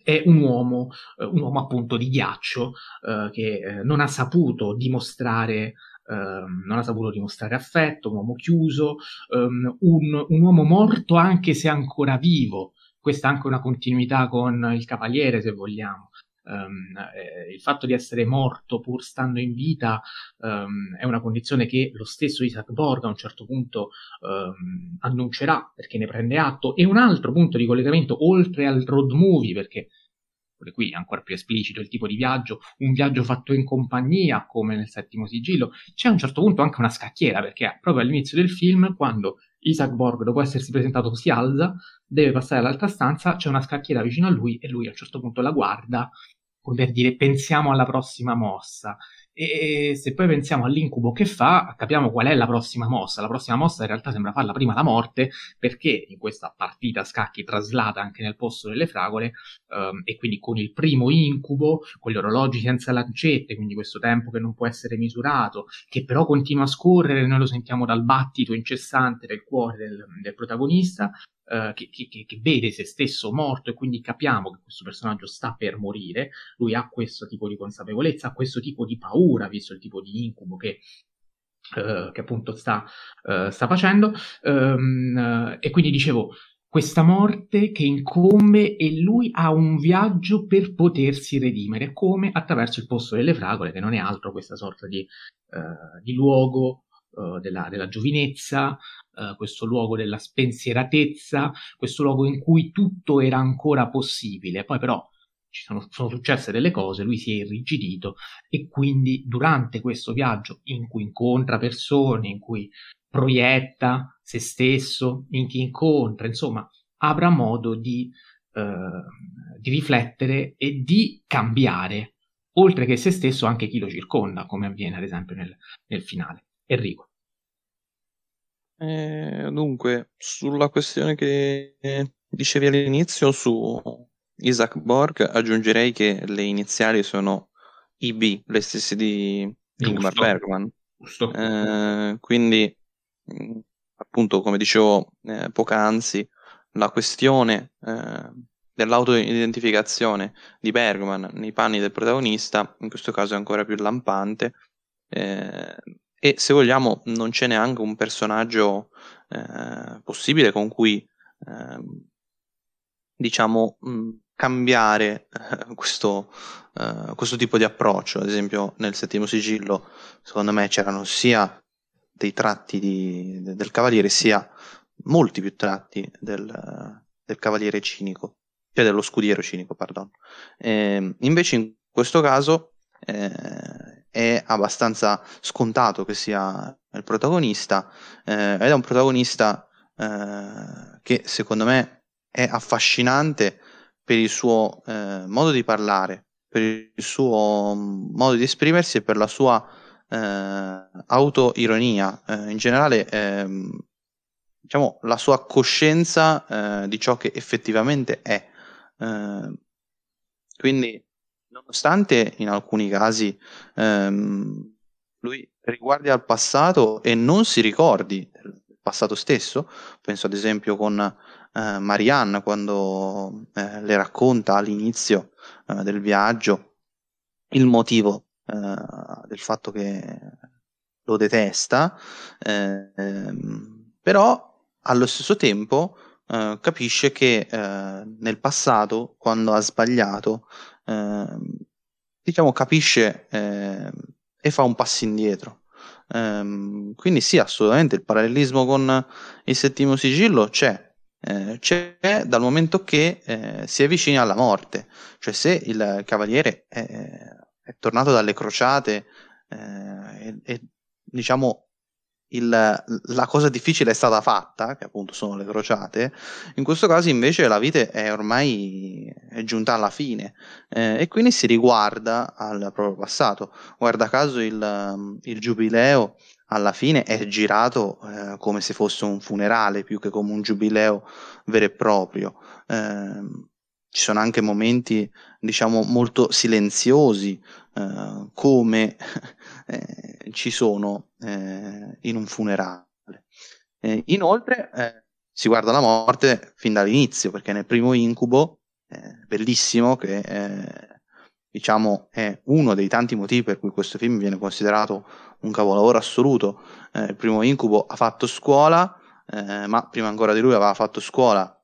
è un uomo, uh, un uomo appunto di ghiaccio, uh, che non ha saputo dimostrare Um, non ha saputo dimostrare affetto, un uomo chiuso, um, un, un, uomo morto anche se ancora vivo. Questa è anche una continuità con il Cavaliere, se vogliamo um, eh, il fatto di essere morto pur stando in vita um, è una condizione che lo stesso Isaac Borg a un certo punto um, annuncerà perché ne prende atto. E un altro punto di collegamento oltre al road movie perché pure qui è ancora più esplicito il tipo di viaggio, un viaggio fatto in compagnia come nel settimo sigillo, c'è a un certo punto anche una scacchiera perché proprio all'inizio del film quando Isaac Borg, dopo essersi presentato, si alza, deve passare all'altra stanza, c'è una scacchiera vicino a lui e lui a un certo punto la guarda come per dire pensiamo alla prossima mossa. E se poi pensiamo all'incubo che fa, capiamo qual è la prossima mossa. La prossima mossa in realtà sembra farla prima la morte, perché in questa partita scacchi traslata anche nel posto delle fragole, um, e quindi con il primo incubo, con gli orologi senza lancette, quindi questo tempo che non può essere misurato, che però continua a scorrere, noi lo sentiamo dal battito incessante del cuore del, del protagonista, Uh, che, che, che, vede se stesso morto e quindi capiamo che questo personaggio sta per morire, lui ha questo tipo di consapevolezza, ha questo tipo di paura, visto il tipo di incubo che, uh, che appunto sta, uh, sta facendo. Um, e quindi dicevo, questa morte che incombe e lui ha un viaggio per potersi redimere, come attraverso il posto delle fragole, che non è altro questa sorta di, di luogo Uh, della, della, giovinezza, uh, questo luogo della spensieratezza, questo luogo in cui tutto era ancora possibile. Poi però ci sono, sono, successe delle cose, lui si è irrigidito e quindi durante questo viaggio in cui incontra persone, in cui proietta se stesso, in chi incontra, insomma, avrà modo di, uh, di riflettere e di cambiare, oltre che se stesso anche chi lo circonda, come avviene ad esempio nel, nel finale. Enrico. Eh, dunque, sulla questione che dicevi all'inizio su Isaac Borg, aggiungerei che le iniziali sono IB, le stesse di Ingmar Bergman. Giusto. Eh, quindi, mm, appunto, come dicevo eh, poc'anzi, la questione eh, dell'autoidentificazione di Bergman nei panni del protagonista, in questo caso è ancora più lampante, eh, e se vogliamo non c'è neanche un personaggio eh, possibile con cui eh, diciamo mh, cambiare eh, questo, eh, questo, tipo di approccio. Ad esempio nel settimo sigillo secondo me c'erano sia dei tratti di, de, del cavaliere sia molti più tratti del, del cavaliere cinico cioè dello scudiero cinico pardon. Ehm, invece in questo caso eh, è abbastanza scontato che sia il protagonista eh, ed è un protagonista eh, che secondo me è affascinante per il suo eh, modo di parlare, per il suo mm, modo di esprimersi e per la sua eh, autoironia, eh, in generale ehm, diciamo la sua coscienza eh, di ciò che effettivamente è. quindi nonostante in alcuni casi ehm, lui riguardi al passato e non si ricordi del passato stesso. Penso ad esempio con eh, Marianne quando eh, le racconta all'inizio eh, del viaggio il motivo eh, del fatto che lo detesta, ehm, però allo stesso tempo eh, capisce che eh, nel passato, quando ha sbagliato, diciamo capisce ehm, e fa un passo indietro. Um, quindi sì, assolutamente il parallelismo con il settimo sigillo c'è, eh, c'è dal momento che eh, si è vicini alla morte, cioè se il cavaliere è, è tornato dalle crociate eh, e, e, diciamo il, la cosa difficile è stata fatta, che appunto sono le crociate, in questo caso invece la vita è ormai è giunta alla fine eh, e quindi si riguarda al proprio passato. Guarda caso il, il giubileo alla fine è girato eh, come se fosse un funerale più che come un giubileo vero e proprio. Eh, ci sono anche momenti, diciamo, molto silenziosi, eh, come *laughs* eh, ci sono eh, in un funerale. Eh, inoltre, eh, si guarda la morte fin dall'inizio, perché nel primo incubo, bellissimo, che diciamo è uno dei tanti motivi per cui questo film viene considerato un capolavoro assoluto. il primo incubo ha fatto scuola, ma prima ancora di lui aveva fatto scuola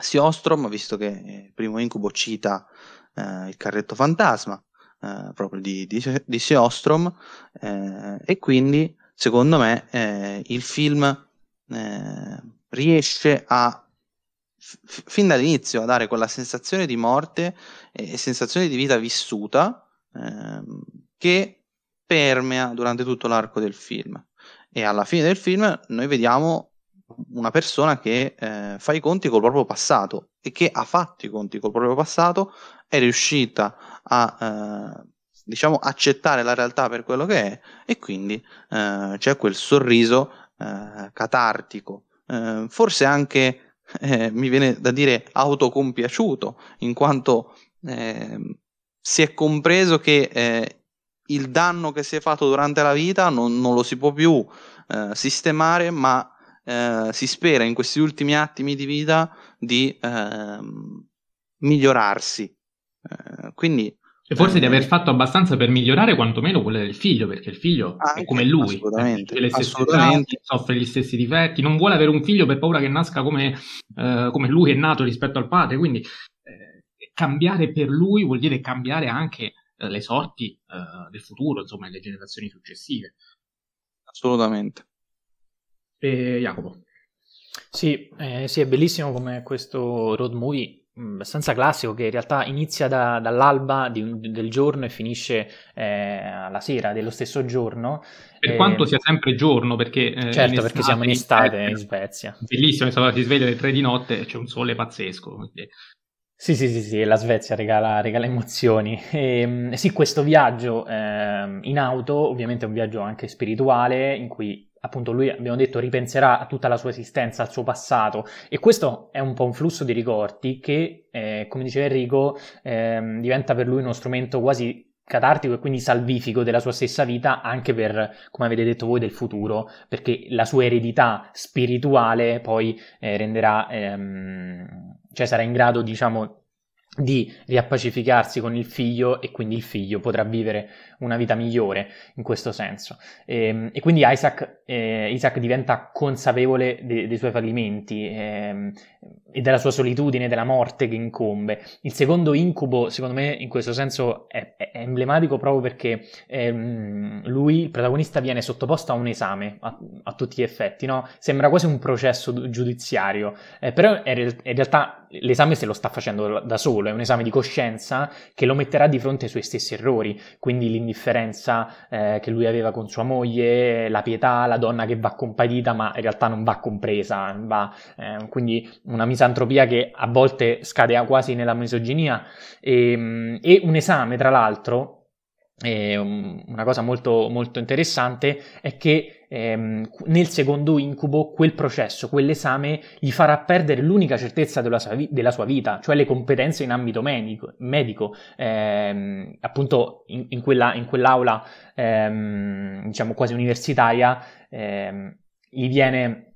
Siostrom, visto che il primo incubo cita eh, il carretto fantasma eh, proprio di, di, di Seostrom eh, e quindi secondo me eh, il film eh, riesce a f- fin dall'inizio a dare quella sensazione di morte e sensazione di vita vissuta ehm, che permea durante tutto l'arco del film. E alla fine del film noi vediamo una persona che eh, fa i conti col proprio passato e che ha fatto i conti col proprio passato, è riuscita a eh, diciamo accettare la realtà per quello che è e quindi eh, c'è quel sorriso eh, catartico, eh, forse anche *laughs* eh, mi viene da dire autocompiaciuto, in quanto ehm, si è compreso che il danno che si è fatto durante la vita non, non lo si può più sistemare, ma eh, si spera in questi ultimi attimi di vita di eh, migliorarsi. Eh, quindi e forse di aver fatto abbastanza per migliorare quantomeno quella del figlio, perché il figlio anche, è come lui, assolutamente, le stesse assolutamente. Età, soffre gli stessi difetti, non vuole avere un figlio per paura che nasca come, eh, come lui è nato rispetto al padre, quindi eh, cambiare per lui vuol dire cambiare anche eh, le sorti del futuro, insomma, le generazioni successive. Assolutamente e Jacopo. Sì, eh, sì, è bellissimo come questo road movie abbastanza classico che in realtà inizia da, dall'alba un, del giorno e finisce eh, alla sera dello stesso giorno. Per eh, quanto sia sempre giorno, perché... Eh, certo, perché siamo in estate in Svezia. Bellissimo, si sveglia alle tre di notte e c'è un sole pazzesco. Quindi... Sì, sì, sì, sì, la Svezia regala, regala emozioni. E, ehm, sì, questo viaggio eh, in auto ovviamente è un viaggio anche spirituale in cui appunto lui abbiamo detto ripenserà a tutta la sua esistenza, al suo passato. E questo è un po' un flusso di ricordi che, eh, come diceva Enrico, eh, diventa per lui uno strumento quasi catartico e quindi salvifico della sua stessa vita anche per, come avete detto voi, del futuro, perché la sua eredità spirituale poi eh, renderà, ehm, cioè sarà in grado, diciamo, di riappacificarsi con il figlio e quindi il figlio potrà vivere una vita migliore in questo senso. E, ehm, e quindi Isaac, eh, Isaac, diventa consapevole de- dei suoi fallimenti eh, e della sua solitudine, della morte che incombe. Il secondo incubo, secondo me, in questo senso è, è emblematico proprio perché ehm, lui, il protagonista, viene sottoposto a un esame a, a tutti gli effetti, no? Sembra quasi un processo giudiziario, eh, però in, in realtà l'esame se lo sta facendo da solo, è un esame di coscienza che lo metterà di fronte ai suoi stessi errori, quindi l'indifferenza indifferenza eh, che lui aveva con sua moglie, la pietà, la donna che va compadita ma in realtà non va compresa, va, eh, quindi una misantropia che a volte scade quasi nella misoginia. E, ehm, e un esame tra l'altro E una cosa molto, molto interessante è che ehm, nel secondo incubo quel processo, quell'esame gli farà perdere l'unica certezza della sua, della sua vita, cioè le competenze in ambito medico. medico. Ehm, appunto in, in, quella, in quell'aula ehm, diciamo quasi universitaria ehm, gli viene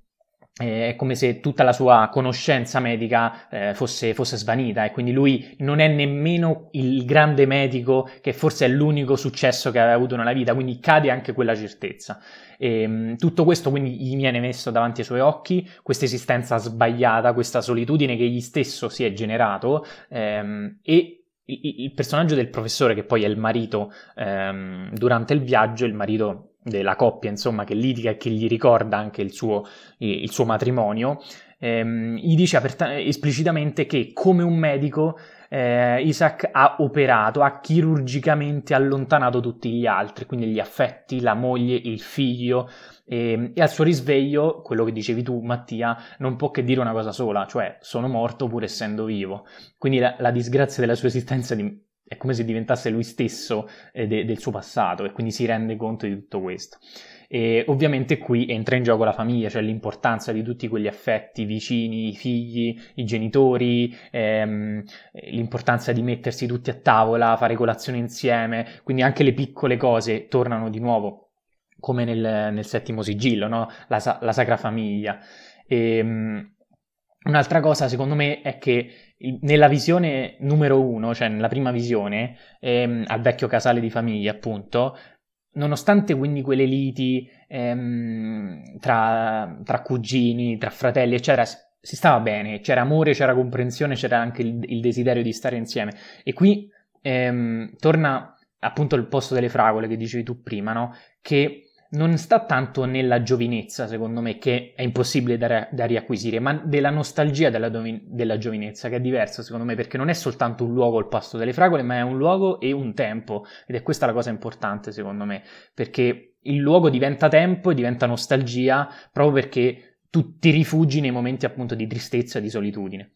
è come se tutta la sua conoscenza medica eh, fosse, fosse, svanita e quindi lui non è nemmeno il grande medico che forse è l'unico successo che aveva avuto nella vita, quindi cade anche quella certezza. E, ehm, tutto questo quindi gli viene messo davanti ai suoi occhi, questa esistenza sbagliata, questa solitudine che egli stesso si è generato ehm, e il, personaggio del professore, che poi è il marito ehm, durante il viaggio, il marito della coppia, insomma, che litiga e che gli ricorda anche il suo, il suo matrimonio, ehm, gli dice aperta- esplicitamente che come un medico eh, Isaac ha operato, ha chirurgicamente allontanato tutti gli altri, quindi gli affetti, la moglie, il figlio, e, ehm, e, al suo risveglio, quello che dicevi tu Mattia, non può che dire una cosa sola, cioè sono morto pur essendo vivo. Quindi la, la disgrazia della sua esistenza di, è come se diventasse lui stesso eh, de, del suo passato e quindi si rende conto di tutto questo. E ovviamente qui entra in gioco la famiglia, cioè l'importanza di tutti quegli affetti vicini, i figli, i genitori, ehm, l'importanza di mettersi tutti a tavola, fare colazione insieme, quindi anche le piccole cose tornano di nuovo, come nel, nel settimo sigillo, no? la, la, Sacra Famiglia. E, um, un'altra cosa, secondo me, è che nella visione numero uno, cioè nella prima visione, ehm, al vecchio casale di famiglia, appunto, nonostante quindi quelle liti ehm, tra, tra, cugini, tra fratelli, eccetera, si stava bene, c'era amore, c'era comprensione, c'era anche il, il desiderio di stare insieme. E qui ehm, torna appunto il posto delle fragole che dicevi tu prima, no? Che non sta tanto nella giovinezza, secondo me, che è impossibile da, da riacquisire, ma della nostalgia della, della, giovinezza, che è diversa, secondo me, perché non è soltanto un luogo il pasto delle fragole, ma è un luogo e un tempo. Ed è questa la cosa importante, secondo me, perché il luogo diventa tempo e diventa nostalgia proprio perché tu ti rifugi nei momenti appunto di tristezza di solitudine.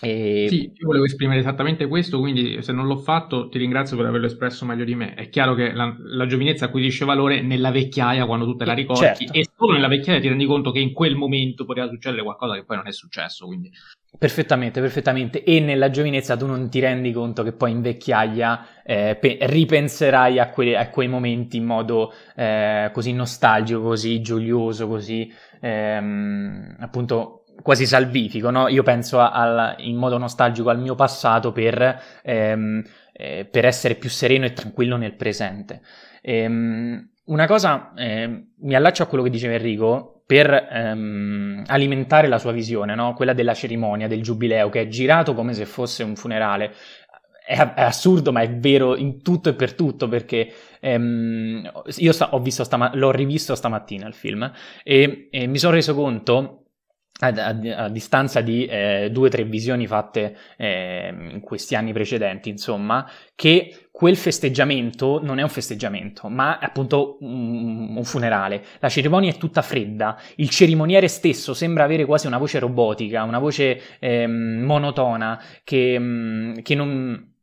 E... Sì, io volevo esprimere esattamente questo, quindi se non l'ho fatto ti ringrazio per averlo espresso meglio di me. È chiaro che la, la giovinezza acquisisce valore nella vecchiaia quando tu te la ricordi certo. e solo nella vecchiaia ti rendi conto che in quel momento poteva succedere qualcosa che poi non è successo. Quindi. Perfettamente, perfettamente. E nella giovinezza tu non ti rendi conto che poi in vecchiaia eh, pe- ripenserai a, que- a, quei momenti in modo eh, così nostalgico, così gioioso, così ehm, appunto quasi salvifico, no? Io penso a, a, in modo nostalgico al mio passato per, ehm, eh, per, essere più sereno e tranquillo nel presente. Ehm, una cosa, eh, mi allaccio a quello che diceva Enrico, per ehm, alimentare la sua visione, no? quella della cerimonia, del giubileo, che è girato come se fosse un funerale. È, è assurdo, ma è vero in tutto e per tutto, perché ehm, io sta, stama- l'ho rivisto stamattina il film e, e mi sono reso conto a, a, a, distanza di eh, due o tre visioni fatte eh, in questi anni precedenti, insomma, che quel festeggiamento non è un festeggiamento, ma è appunto un, un, funerale. La cerimonia è tutta fredda, il cerimoniere stesso sembra avere quasi una voce robotica, una voce eh, monotona che, mm, che non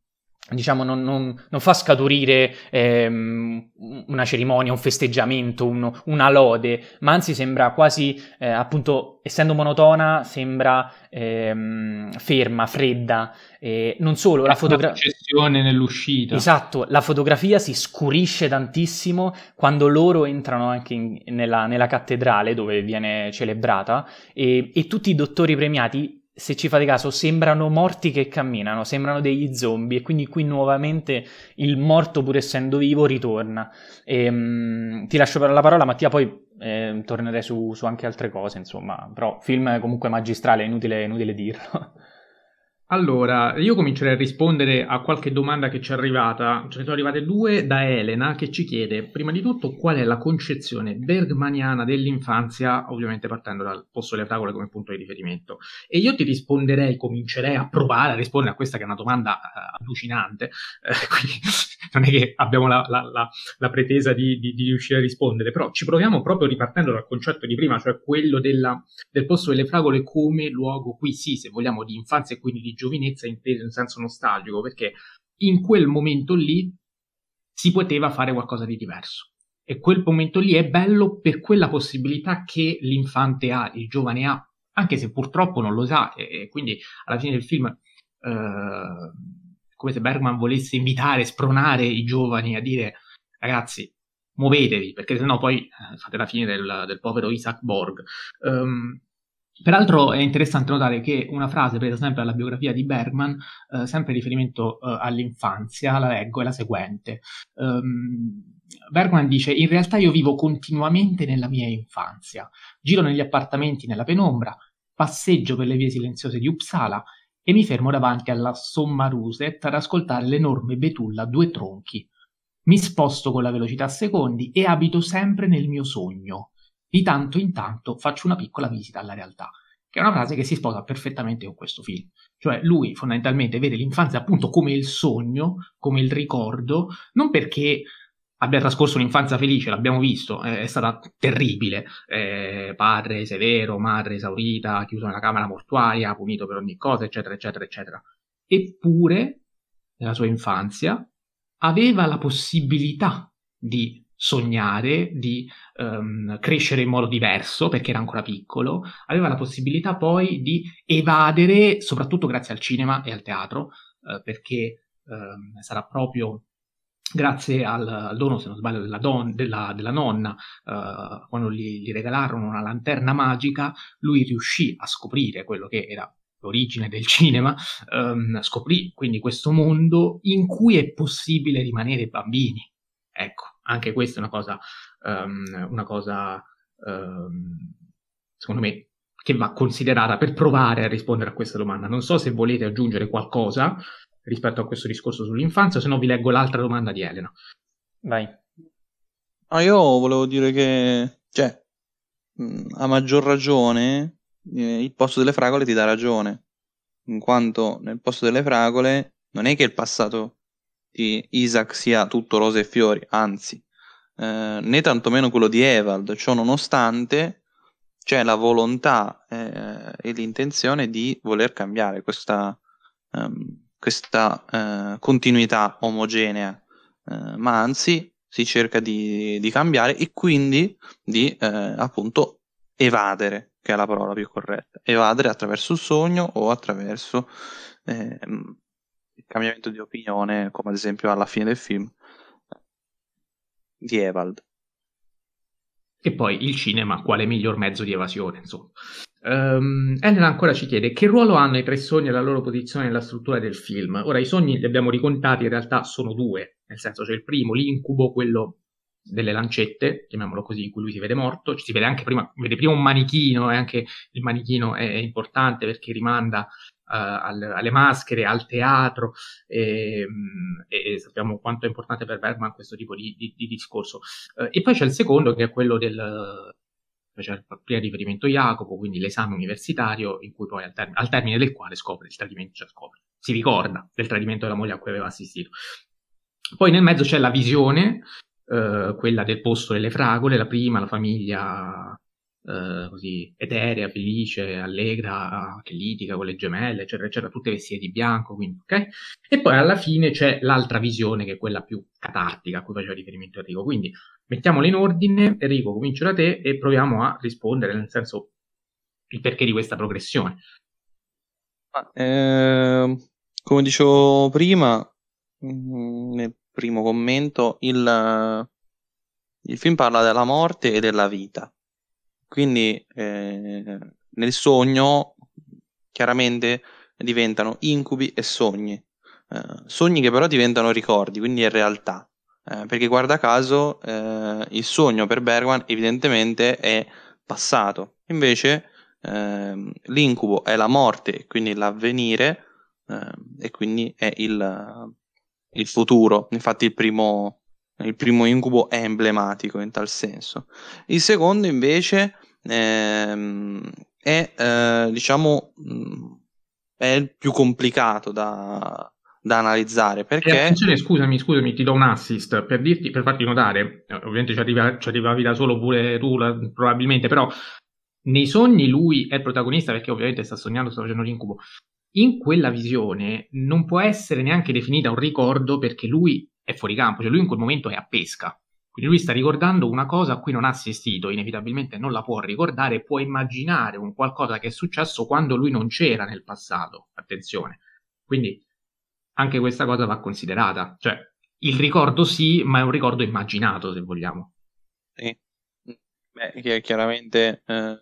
diciamo, non, non, non, fa scaturire ehm, una cerimonia, un festeggiamento, un, una lode, ma anzi sembra quasi, eh, appunto, essendo monotona, sembra ehm, ferma, fredda. Eh, non solo, la fotografia... nell'uscita. Esatto, la fotografia si scurisce tantissimo quando loro entrano anche in, nella, nella, cattedrale dove viene celebrata e, e tutti i dottori premiati se ci fate caso, sembrano morti che camminano, sembrano degli zombie e quindi qui nuovamente il morto, pur essendo vivo, ritorna. E, um, ti lascio la parola, Mattia, poi eh, tornerei su, su, anche altre cose, insomma, però film comunque magistrale, è inutile, inutile dirlo. Allora, io comincerei a rispondere a qualche domanda che ci è arrivata. Ce ne sono arrivate due da Elena che ci chiede, prima di tutto, qual è la concezione bergmaniana dell'infanzia, ovviamente partendo dal posto delle fragole come punto di riferimento. E io ti risponderei, comincerei a provare a rispondere a questa che è una domanda uh, allucinante, uh, *laughs* quindi *laughs* non è che abbiamo la, la, la, la pretesa di, di, di, riuscire a rispondere, però ci proviamo proprio ripartendo dal concetto di prima, cioè quello della, del posto delle fragole come luogo qui sì, se vogliamo, di infanzia e quindi di giovinezza inteso in senso nostalgico, perché in quel momento lì si poteva fare qualcosa di diverso. E quel momento lì è bello per quella possibilità che l'infante ha, il giovane ha, anche se purtroppo non lo sa, e, quindi alla fine del film eh, come se Bergman volesse invitare, spronare i giovani a dire ragazzi muovetevi perché sennò poi eh, fate la fine del, del povero Isaac Borg. Um, Peraltro è interessante notare che una frase presa sempre dalla biografia di Bergman, eh, sempre in riferimento eh, all'infanzia, la leggo, è la seguente. Um, Bergman dice: In realtà io vivo continuamente nella mia infanzia. Giro negli appartamenti nella penombra, passeggio per le vie silenziose di Uppsala e mi fermo davanti alla Sommaruset ad ascoltare l'enorme betulla a due tronchi. Mi sposto con la velocità a secondi e abito sempre nel mio sogno di tanto in tanto faccio una piccola visita alla realtà, che è una frase che si sposa perfettamente con questo film. Cioè lui fondamentalmente vede l'infanzia appunto come il sogno, come il ricordo, non perché abbia trascorso un'infanzia felice, l'abbiamo visto, è stata terribile, eh, padre severo, madre esaurita, chiuso nella camera mortuaria, punito per ogni cosa, eccetera, eccetera, eccetera. Eppure, nella sua infanzia, aveva la possibilità di sognare, di um, crescere in modo diverso perché era ancora piccolo, aveva la possibilità poi di evadere, soprattutto grazie al cinema e al teatro, uh, perché um, sarà proprio grazie al, dono, se non sbaglio, della, don, della, della nonna, uh, quando gli, gli, regalarono una lanterna magica, lui riuscì a scoprire quello che era l'origine del cinema, um, scoprì quindi questo mondo in cui è possibile rimanere bambini. Ecco, anche questa è una cosa, um, una cosa um, secondo me, che va considerata per provare a rispondere a questa domanda. Non so se volete aggiungere qualcosa rispetto a questo discorso sull'infanzia, se no vi leggo l'altra domanda di Elena. Vai. Ah, io volevo dire che, cioè, a maggior ragione, eh, il posto delle fragole ti dà ragione, in quanto nel posto delle fragole non è che il passato di Isaac sia tutto rose e fiori, anzi, eh, né tantomeno quello di Evald. Ciò nonostante, c'è la volontà eh, e l'intenzione di voler cambiare questa, um, questa uh, continuità omogenea, uh, ma anzi si cerca di, di cambiare e quindi di uh, appunto evadere, che è la parola più corretta, evadere attraverso il sogno o attraverso eh, cambiamento di opinione, come ad esempio alla fine del film di Evald. E poi il cinema, quale miglior mezzo di evasione, insomma. Um, Elena ancora ci chiede che ruolo hanno i tre sogni e la loro posizione nella struttura del film. Ora, i sogni li abbiamo ricontati, in realtà sono due, nel senso c'è il primo, l'incubo, quello delle lancette, chiamiamolo così, in cui lui si vede morto, ci si vede anche prima, vede prima un manichino e anche il manichino è importante perché rimanda alle, alle, maschere, al teatro e, e, sappiamo quanto è importante per Bergman questo tipo di, di, di discorso. Uh, e poi c'è il secondo che è quello del c'è prima riferimento Jacopo, quindi l'esame universitario in cui poi al, term- al, termine del quale scopre il tradimento, cioè scopre, si ricorda del tradimento della moglie a cui aveva assistito. Poi nel mezzo c'è la visione, uh, quella del posto delle fragole, la prima, la famiglia eh, così eterea, felice, allegra, che litiga con le gemelle, eccetera, eccetera, tutte vestite di bianco, quindi, ok? E poi alla fine c'è l'altra visione che è quella più catartica a cui faceva riferimento Enrico. Quindi mettiamole in ordine, Enrico, comincio da te e proviamo a rispondere, nel senso il perché di questa progressione. Eh, come dicevo prima, mm, nel primo commento, il, il film parla della morte e della vita. Quindi eh, nel sogno chiaramente diventano incubi e sogni, eh, sogni che però diventano ricordi, quindi è realtà. Eh, perché guarda caso eh, il sogno per Bergman evidentemente è passato, invece ehm, l'incubo è la morte, quindi l'avvenire ehm, e quindi è il, il futuro. Infatti il primo, il primo incubo è emblematico in tal senso. Il secondo invece ehm, è, eh, diciamo, mm, è più complicato da, da analizzare perché... attenzione, scusami, scusami, ti do un assist per, dirti, per farti notare, eh, ovviamente ci, arriva, ci arrivavi da solo pure tu probabilmente, però nei sogni lui è il protagonista perché ovviamente sta sognando, sta facendo l'incubo. In quella visione non può essere neanche definita un ricordo perché lui è è fuori campo, cioè lui in quel momento è a pesca. Quindi lui sta ricordando una cosa a cui non ha assistito, inevitabilmente non la può ricordare, può immaginare un qualcosa che è successo quando lui non c'era nel passato. Attenzione. Quindi anche questa cosa va considerata. Cioè, il ricordo sì, ma è un ricordo immaginato, se vogliamo. Sì. Beh, chiaramente eh,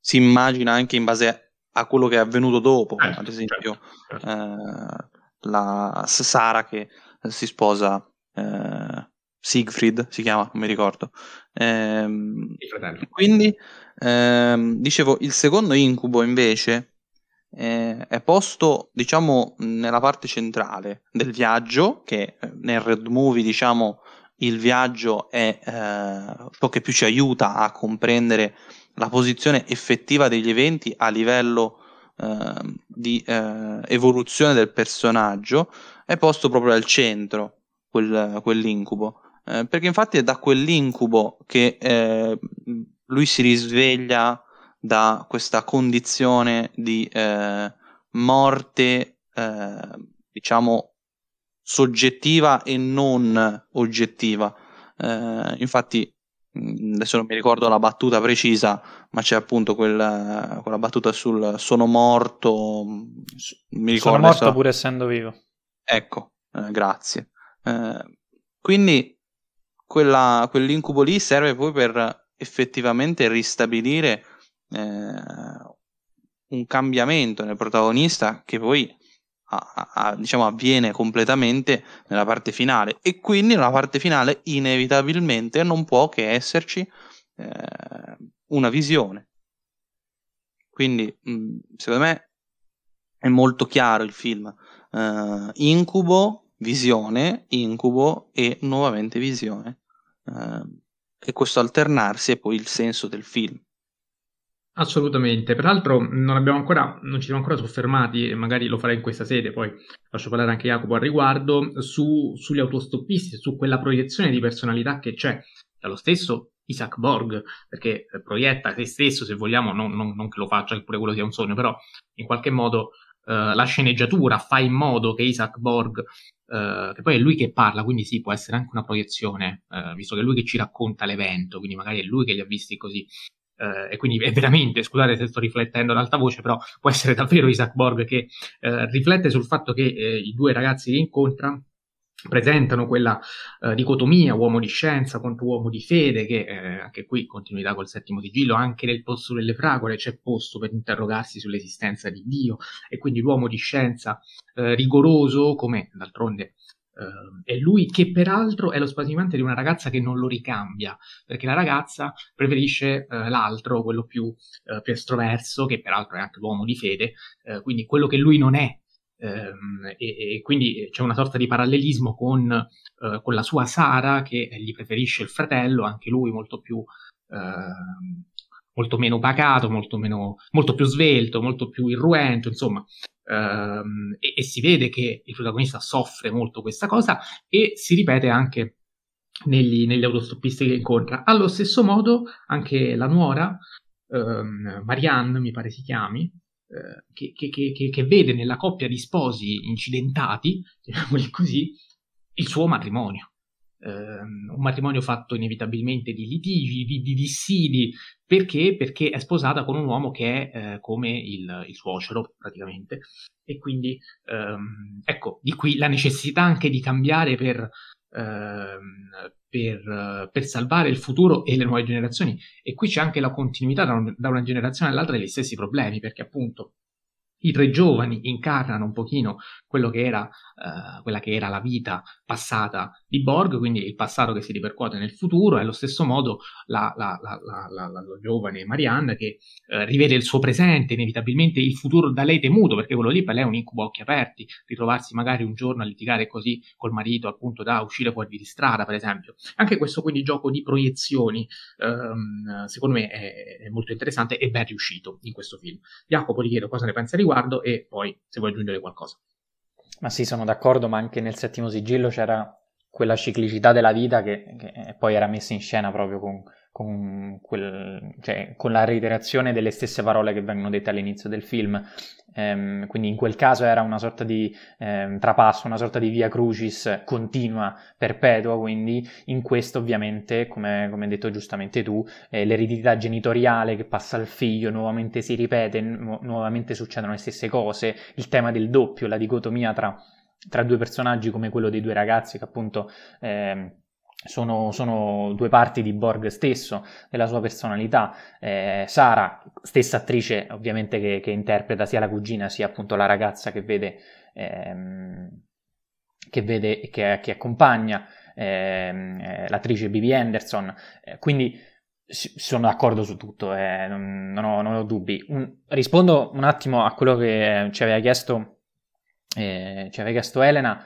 si immagina anche in base a quello che è avvenuto dopo, certo, ad esempio certo, certo. Eh, la Sara che si sposa eh, Siegfried, si chiama, non mi ricordo. Ehm, quindi, ehm, dicevo, il secondo incubo invece eh, è posto, diciamo, nella parte centrale del viaggio, che eh, nel Red Movie, diciamo, il viaggio è eh, ciò che più ci aiuta a comprendere la posizione effettiva degli eventi a livello eh, di eh, evoluzione del personaggio, è posto proprio al centro quel, quell'incubo. Eh, perché infatti è da quell'incubo che eh, lui si risveglia da questa condizione di eh, morte, eh, diciamo, soggettiva e non oggettiva. Eh, infatti, adesso non mi ricordo la battuta precisa, ma c'è appunto quella, quella battuta sul sono morto. Mi ricordo sono morto adesso... pur essendo vivo. Ecco, eh, grazie. Eh, quindi quella, quell'incubo lì serve poi per effettivamente ristabilire eh, un cambiamento nel protagonista che poi a, a, diciamo, avviene completamente nella parte finale. E quindi nella parte finale inevitabilmente non può che esserci eh, una visione. Quindi mh, secondo me è molto chiaro il film. Uh, incubo visione incubo e nuovamente visione. Uh, e questo alternarsi è poi il senso del film Assolutamente, peraltro non, abbiamo ancora, non ci siamo ancora soffermati, e magari lo farei in questa sede, poi lascio parlare anche Jacopo al riguardo, su, sugli autostoppisti, su quella proiezione di personalità che c'è dallo stesso Isaac Borg, perché proietta se stesso, se vogliamo, non, non, non che lo faccia, che pure quello sia un sogno, però in qualche modo eh, la sceneggiatura fa in modo che Isaac Borg, eh, che poi è lui che parla, quindi sì, può essere anche una proiezione, eh, visto che è lui che ci racconta l'evento, quindi magari è lui che li ha visti così, eh, e quindi è veramente, scusate se sto riflettendo ad alta voce, però può essere davvero Isaac Borg che eh, riflette sul fatto che eh, i due ragazzi che incontra presentano quella uh, dicotomia uomo di scienza contro uomo di fede che eh, anche qui continuità col settimo sigillo anche nel posto delle fragole c'è posto per interrogarsi sull'esistenza di Dio. E quindi l'uomo di scienza eh, rigoroso come d'altronde Uh, è lui che peraltro è lo spasimante di una ragazza che non lo ricambia, perché la ragazza preferisce uh, l'altro, quello più, uh, più, estroverso, che peraltro è anche l'uomo di fede, quindi quello che lui non è. Um, e, e, quindi c'è una sorta di parallelismo con, con, la sua Sara che gli preferisce il fratello, anche lui molto più ehm, molto meno pacato, molto, meno, molto più svelto, molto più irruento, insomma, ehm, e, e, si vede che il protagonista soffre molto questa cosa e si ripete anche negli, negli autostoppisti che incontra. Allo stesso modo, anche la nuora, ehm, Marianne mi pare si chiami, eh, che, che, che, che, vede nella coppia di sposi incidentati, *laughs* chiamiamoli così, il suo matrimonio. Eh, un matrimonio fatto inevitabilmente di litigi, di, di dissidi, perché? Perché è sposata con un uomo che è eh, come il, il, suocero, praticamente. E quindi, ehm, ecco, di qui la necessità anche di cambiare per, ehm, per, per, salvare il futuro e le nuove generazioni. E qui c'è anche la continuità da, un, da una generazione all'altra degli stessi problemi, perché appunto i tre giovani incarnano un pochino quello che era, uh, quella che era la vita passata di Borg, quindi il passato che si ripercuote nel futuro, e allo stesso modo la, la, la, la giovane Marianne che uh, rivede il suo presente, inevitabilmente il futuro da lei temuto, perché quello lì per lei è un incubo a occhi aperti, ritrovarsi magari un giorno a litigare così col marito, appunto da uscire fuori di strada, per esempio. Anche questo quindi gioco di proiezioni, um, secondo me è, è, molto interessante e ben riuscito in questo film. Jacopo, ti chiedo cosa ne pensi a riguardo e poi se vuoi aggiungere qualcosa. Ma sì, sono d'accordo, ma anche nel settimo sigillo c'era quella ciclicità della vita che, che poi era messa in scena proprio con, con, quel, cioè, con, la reiterazione delle stesse parole che vengono dette all'inizio del film. Ehm, quindi in quel caso era una sorta di ehm, trapasso, una sorta di via crucis continua, perpetua, quindi in questo ovviamente, come, hai detto giustamente tu, eh, l'eredità genitoriale che passa al figlio nuovamente si ripete, nu- nuovamente succedono le stesse cose, il tema del doppio, la dicotomia tra, tra due personaggi come quello dei due ragazzi che appunto... Eh, sono, sono, due parti di Borg stesso, della sua personalità. Eh, Sara, stessa attrice ovviamente che, che, interpreta sia la cugina sia appunto la ragazza che vede, ehm, che, vede e che, che, accompagna, ehm, eh, l'attrice Bibi Anderson. Eh, quindi sono d'accordo su tutto, eh, non, non, ho, non, ho, dubbi. Un, rispondo un attimo a quello che ci aveva chiesto, eh, ci aveva chiesto Elena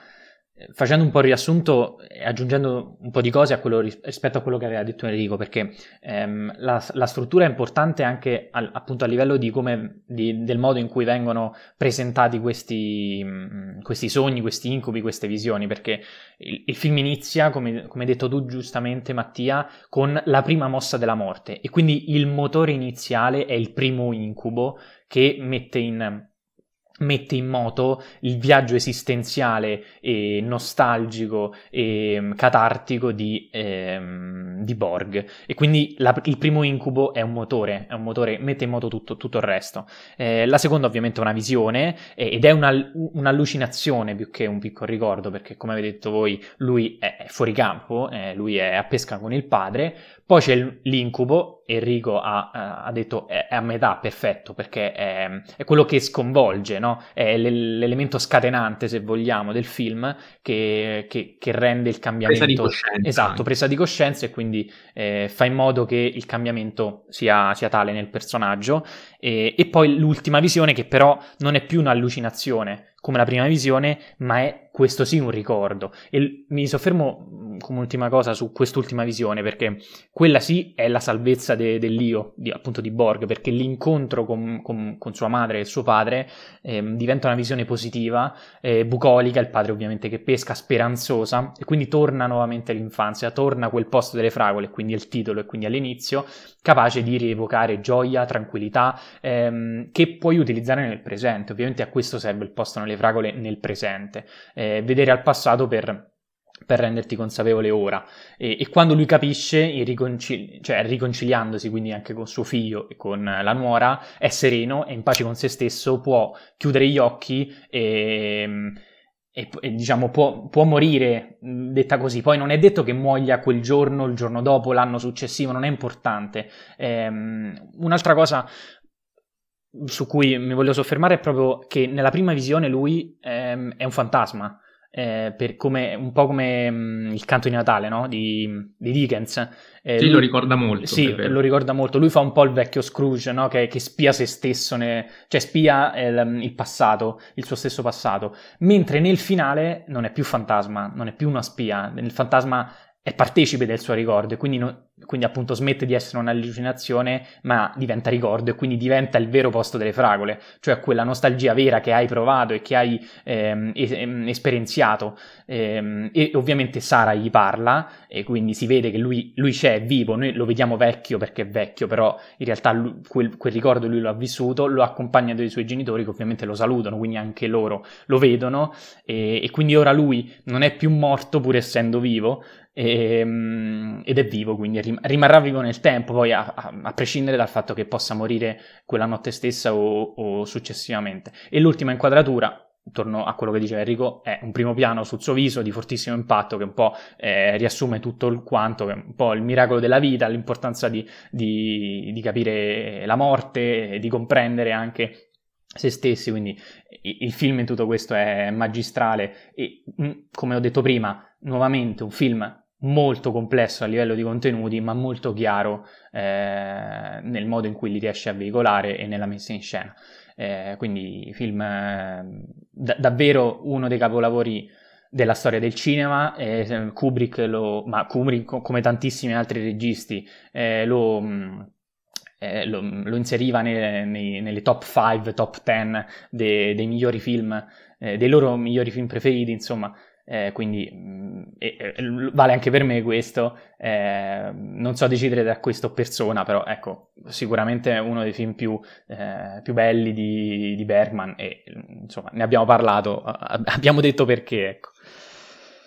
facendo un po' il riassunto e aggiungendo un po' di cose a quello, rispetto a quello che aveva detto Enrico, perché ehm, la, la, struttura è importante anche al, appunto a livello di come, di, del modo in cui vengono presentati questi, mh, questi, sogni, questi incubi, queste visioni, perché il, il film inizia, come hai detto tu giustamente Mattia, con la prima mossa della morte e quindi il motore iniziale è il primo incubo che mette in mette in moto il viaggio esistenziale e nostalgico e mm, catartico di, ehm, di Borg. E quindi la, il primo incubo è un motore, è un motore mette in moto tutto, tutto il resto. Eh, la seconda ovviamente è una visione eh, ed è una, un'allucinazione più che un piccolo ricordo perché come avete detto voi lui è fuori campo eh, lui è a pesca con il padre. Poi c'è l'incubo, Enrico ha, ha detto è, a metà, perfetto, perché è, è quello che sconvolge, no? è l'elemento scatenante, se vogliamo, del film che, che, che rende il cambiamento... Presa di coscienza. Esatto, presa di coscienza e quindi eh, fa in modo che il cambiamento sia, sia tale nel personaggio. E, e poi l'ultima visione che però non è più un'allucinazione, come la prima visione, ma è questo sì un ricordo. E mi soffermo mm, come ultima cosa su quest'ultima visione, perché quella sì è la salvezza de, dell'io, di, appunto di Borg, perché l'incontro con, con, con sua madre e suo padre eh, diventa una visione positiva, eh, bucolica, il padre ovviamente che pesca, speranzosa, e quindi torna nuovamente all'infanzia, torna a quel posto delle fragole, quindi al titolo e quindi all'inizio, capace di rievocare gioia, tranquillità, ehm, che puoi utilizzare nel presente. Ovviamente a questo serve il posto nelle le fragole nel presente, eh, vedere al passato per, per renderti consapevole ora. E, e quando lui capisce, riconcili- cioè riconciliandosi quindi anche con suo figlio e con la nuora, è sereno, è in pace con se stesso, può chiudere gli occhi e, e, e diciamo può, può, morire, detta così. Poi non è detto che muoia quel giorno, il giorno dopo, l'anno successivo, non è importante. Ehm, un'altra cosa su cui mi voglio soffermare è proprio che nella prima visione lui ehm, è un fantasma, eh, come, un po' come mh, mm, il canto di Natale no? di, di, Dickens. Eh, sì, lui, lo ricorda molto. Sì, lo ricorda molto. Lui fa un po' il vecchio Scrooge no? che, che, spia se stesso, ne, cioè spia il, il, passato, il suo stesso passato. Mentre nel finale non è più fantasma, non è più una spia. Il fantasma è partecipe del suo ricordo e quindi, no, quindi appunto smette di essere un'allucinazione ma diventa ricordo e quindi diventa il vero posto delle fragole, cioè quella nostalgia vera che hai provato e che hai ehm, ehm, esperienziato. Ehm, e ovviamente Sara gli parla e quindi si vede che lui, lui, c'è, è vivo, noi lo vediamo vecchio perché è vecchio però in realtà lui, quel, quel, ricordo lui lo ha vissuto, lo accompagna dai suoi genitori che ovviamente lo salutano quindi anche loro lo vedono. E, e quindi ora lui non è più morto pur essendo vivo e, ehm, ed è vivo, quindi rimarrà vivo nel tempo, poi a, a, a, prescindere dal fatto che possa morire quella notte stessa o, o successivamente. E l'ultima inquadratura, torno a quello che diceva Enrico, è un primo piano sul suo viso di fortissimo impatto che un po' eh, riassume tutto il quanto, che è un po' il miracolo della vita, l'importanza di, di, di capire la morte, di comprendere anche se stessi, quindi il film in tutto questo è magistrale e mm, come ho detto prima, nuovamente un film molto complesso a livello di contenuti, ma molto chiaro eh, nel modo in cui li riesce a veicolare e nella messa in scena. Eh, quindi film eh, d- davvero uno dei capolavori della storia del cinema, eh, Kubrick, lo, ma Kubrick come tantissimi altri registi eh, lo, mm, eh, lo, lo, inseriva nei, nei, nelle top 5, top 10 de, dei migliori film, dei loro migliori film preferiti, insomma eh, quindi mh, mm, e, e, vale anche per me questo. Eh, non so decidere da questo persona, però ecco, sicuramente è uno dei film più, eh, più belli di, di, Bergman e insomma ne abbiamo parlato, abbiamo detto perché. Ecco.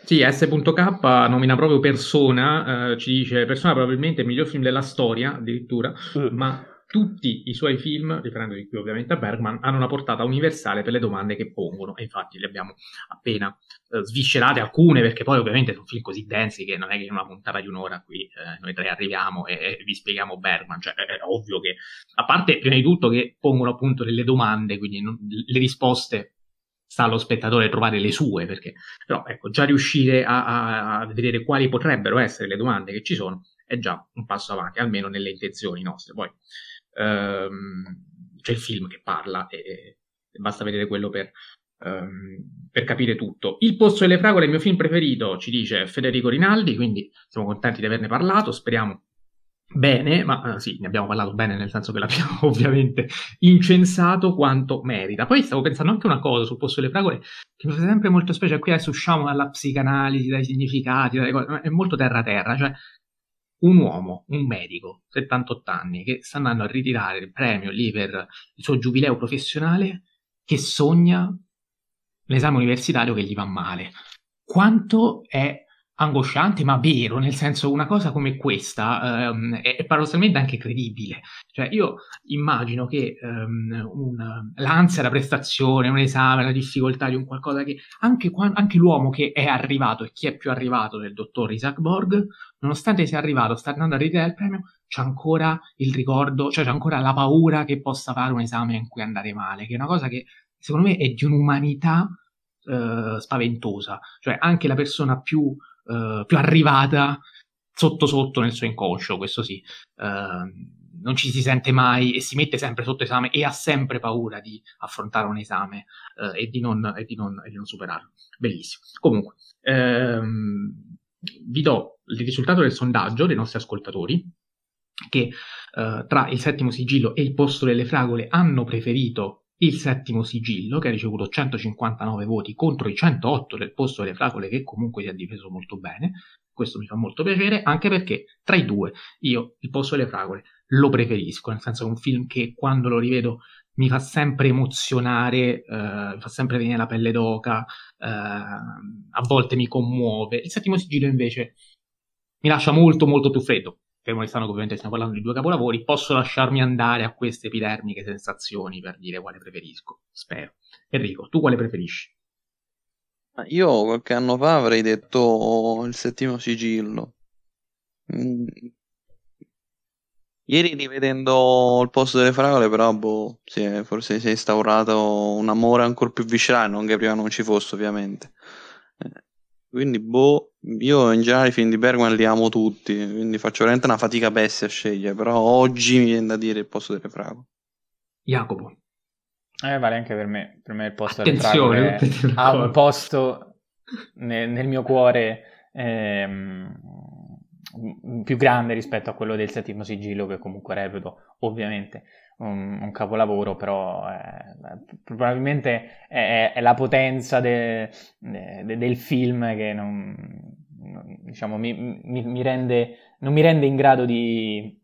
Sì, S.K nomina proprio Persona, eh, ci dice Persona probabilmente il miglior film della storia addirittura, uh. ma tutti i suoi film, riferendosi qui ovviamente a Bergman, hanno una portata universale per le domande che pongono e infatti le abbiamo appena eh, sviscerate alcune perché poi ovviamente sono film così densi che non è che in una puntata di un'ora qui eh, noi tre arriviamo e, e, vi spieghiamo Bergman, cioè è, è, ovvio che a parte prima di tutto che pongono appunto delle domande, quindi non, le risposte sta allo spettatore trovare le sue, perché però ecco, già riuscire a, a, a vedere quali potrebbero essere le domande che ci sono è già un passo avanti, almeno nelle intenzioni nostre. Poi ehm, c'è il film che parla e, e basta vedere quello per, ehm, per, capire tutto. Il posto delle fragole è il mio film preferito, ci dice Federico Rinaldi, quindi siamo contenti di averne parlato, speriamo bene, ma eh, sì, ne abbiamo parlato bene nel senso che l'abbiamo *laughs* ovviamente incensato quanto merita. Poi stavo pensando anche una cosa sul posto delle fragole che mi fa sempre molto specie, qui adesso usciamo dalla psicanalisi, dai significati, dalle cose, è molto terra-terra, cioè un uomo, un medico, 78 anni, che sta andando a ritirare il premio lì per il suo giubileo professionale, che sogna l'esame universitario che gli va male. Quanto è angosciante, ma vero, nel senso una cosa come questa um, è, paradossalmente anche credibile. Cioè io immagino che um, un, l'ansia da prestazione, un esame, la difficoltà di un qualcosa che anche, anche, l'uomo che è arrivato e chi è più arrivato del dottor Isaac Borg, nonostante sia arrivato, sta andando a ritirare il premio, c'è ancora il ricordo, cioè c'è ancora la paura che possa fare un esame in cui andare male, che è una cosa che secondo me è di un'umanità uh, spaventosa. Cioè anche la persona più eh, più arrivata sotto sotto nel suo inconscio, questo sì. Uh, non ci si sente mai e si mette sempre sotto esame e ha sempre paura di affrontare un esame uh, e, di non, e, di non, e, di non, superarlo. Bellissimo. Comunque, ehm, vi do il risultato del sondaggio dei nostri ascoltatori che uh, tra il settimo sigillo e il posto delle fragole hanno preferito il settimo sigillo, che ha ricevuto 159 voti contro i 108 del posto delle fragole, che comunque si è difeso molto bene. Questo mi fa molto piacere, anche perché tra i due io il posto delle fragole lo preferisco, nel senso che è un film che quando lo rivedo mi fa sempre emozionare, eh, mi fa sempre venire la pelle d'oca, eh, a volte mi commuove. Il settimo sigillo invece mi lascia molto molto più freddo, fermo restando ovviamente stiamo parlando di due capolavori, posso lasciarmi andare a queste epidermiche sensazioni per dire quale preferisco, spero. Enrico, tu quale preferisci? Io qualche anno fa avrei detto il settimo sigillo. Mm. Ieri rivedendo il posto delle fragole, però boh, è, forse si è instaurato un amore ancora più viscerale, non che prima non ci fosse ovviamente. Eh, quindi, boh, io in generale i film di Bergman li amo tutti, quindi faccio veramente una fatica bestia a scegliere, però oggi mi viene da dire il posto delle fragole. Jacopo. Eh, vale anche per me, per me il posto Attenzione, delle fragole ha un posto nel, nel mio cuore ehm, più grande rispetto a quello del settimo sigillo, che comunque reputo ovviamente un, un capolavoro, però eh, probabilmente è, è, la potenza de, de, del film che non, diciamo, mi, mi, mi rende, non mi rende in grado di,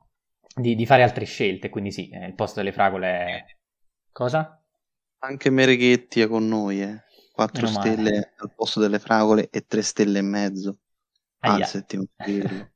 di, di, fare altre scelte, quindi sì, eh, il posto delle fragole è... Cosa? Anche Mereghetti è con noi, eh. 4 stelle al posto delle fragole e 3 stelle e mezzo al settimo livello.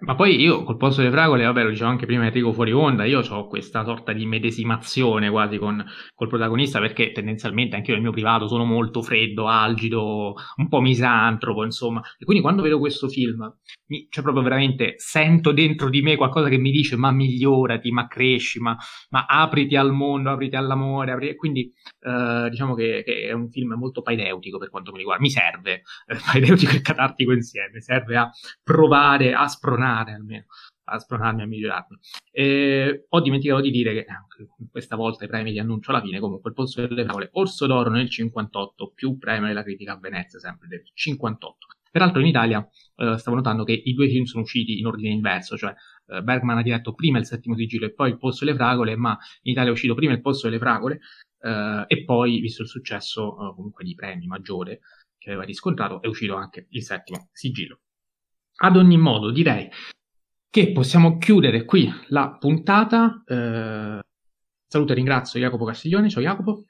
Ma poi io col posto delle fragole, vabbè, lo dicevo anche prima Enrico fuori onda, io ho questa sorta di medesimazione quasi con col protagonista perché tendenzialmente anche io nel mio privato sono molto freddo, algido, un po' misantropo, insomma. E quindi quando vedo questo film, mi, cioè proprio veramente sento dentro di me qualcosa che mi dice ma migliorati, ma cresci, ma, ma apriti al mondo, apriti all'amore, apri... quindi eh, diciamo che, che, è un film molto paideutico per quanto mi riguarda, mi serve, eh, *laughs* paideutico e catartico insieme, serve a provare, a spronare spronare almeno a spronarmi a migliorarmi. E ho dimenticato di dire che eh, questa volta i premi li annuncio alla fine, comunque il posto delle favole Orso d'Oro nel 58 più premio della critica a Venezia sempre del 58. Peraltro in Italia eh, stavo notando che i due film sono usciti in ordine inverso, cioè eh, Bergman ha diretto prima il settimo sigillo e poi il posto delle fragole, ma in Italia è uscito prima il posto delle fragole eh, e poi, visto il successo comunque di premi maggiore, che aveva riscontrato, è uscito anche il settimo sigillo. Ad ogni modo, direi che possiamo chiudere qui la puntata. Eh, saluto e ringrazio Jacopo Castiglione. Ciao Jacopo.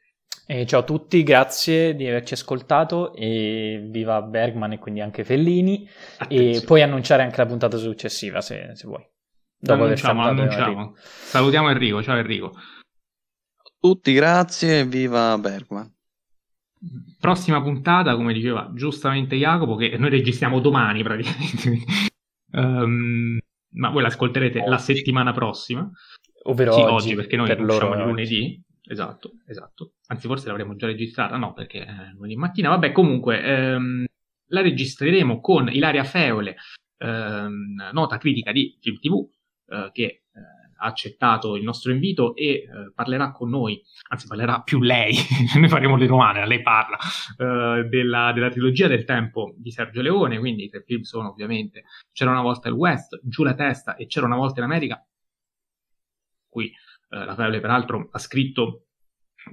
Eh, ciao a tutti, grazie di averci ascoltato e viva Bergman e quindi anche Fellini. Attenzione. E puoi annunciare anche la puntata successiva se, se vuoi. Dopo annunciamo, annunciamo. Salutiamo Enrico, ciao Enrico. Tutti grazie e viva Bergman. Prossima puntata, come diceva giustamente Jacopo, che noi registriamo domani praticamente. um, *laughs* ma voi l'ascolterete oggi. la settimana prossima. Ovvero sì, oggi, oggi perché noi usciamo il lunedì. Esatto, esatto. Anzi, forse l'avremmo già registrata, no, perché è lunedì mattina. Vabbè, comunque, ehm, la registreremo con Ilaria Feole, ehm, nota critica di Film TV, eh, che eh, accettato il nostro invito e eh, parlerà con noi, anzi parlerà più lei, *laughs* noi faremo le romane, lei parla, eh, della, della, trilogia del tempo di Sergio Leone, quindi i tre film sono ovviamente C'era una volta il West, Giù la testa e C'era una volta in America, qui eh, la Feole peraltro ha scritto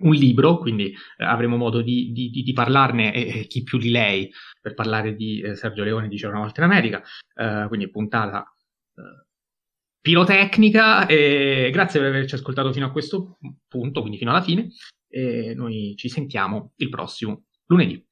un libro, quindi eh, avremo modo di, di, di, di parlarne e, e, chi più di lei per parlare di eh, Sergio Leone di C'era una volta in America, eh, quindi puntata eh, pirotecnica e grazie per averci ascoltato fino a questo punto, quindi fino alla fine e noi ci sentiamo il prossimo lunedì.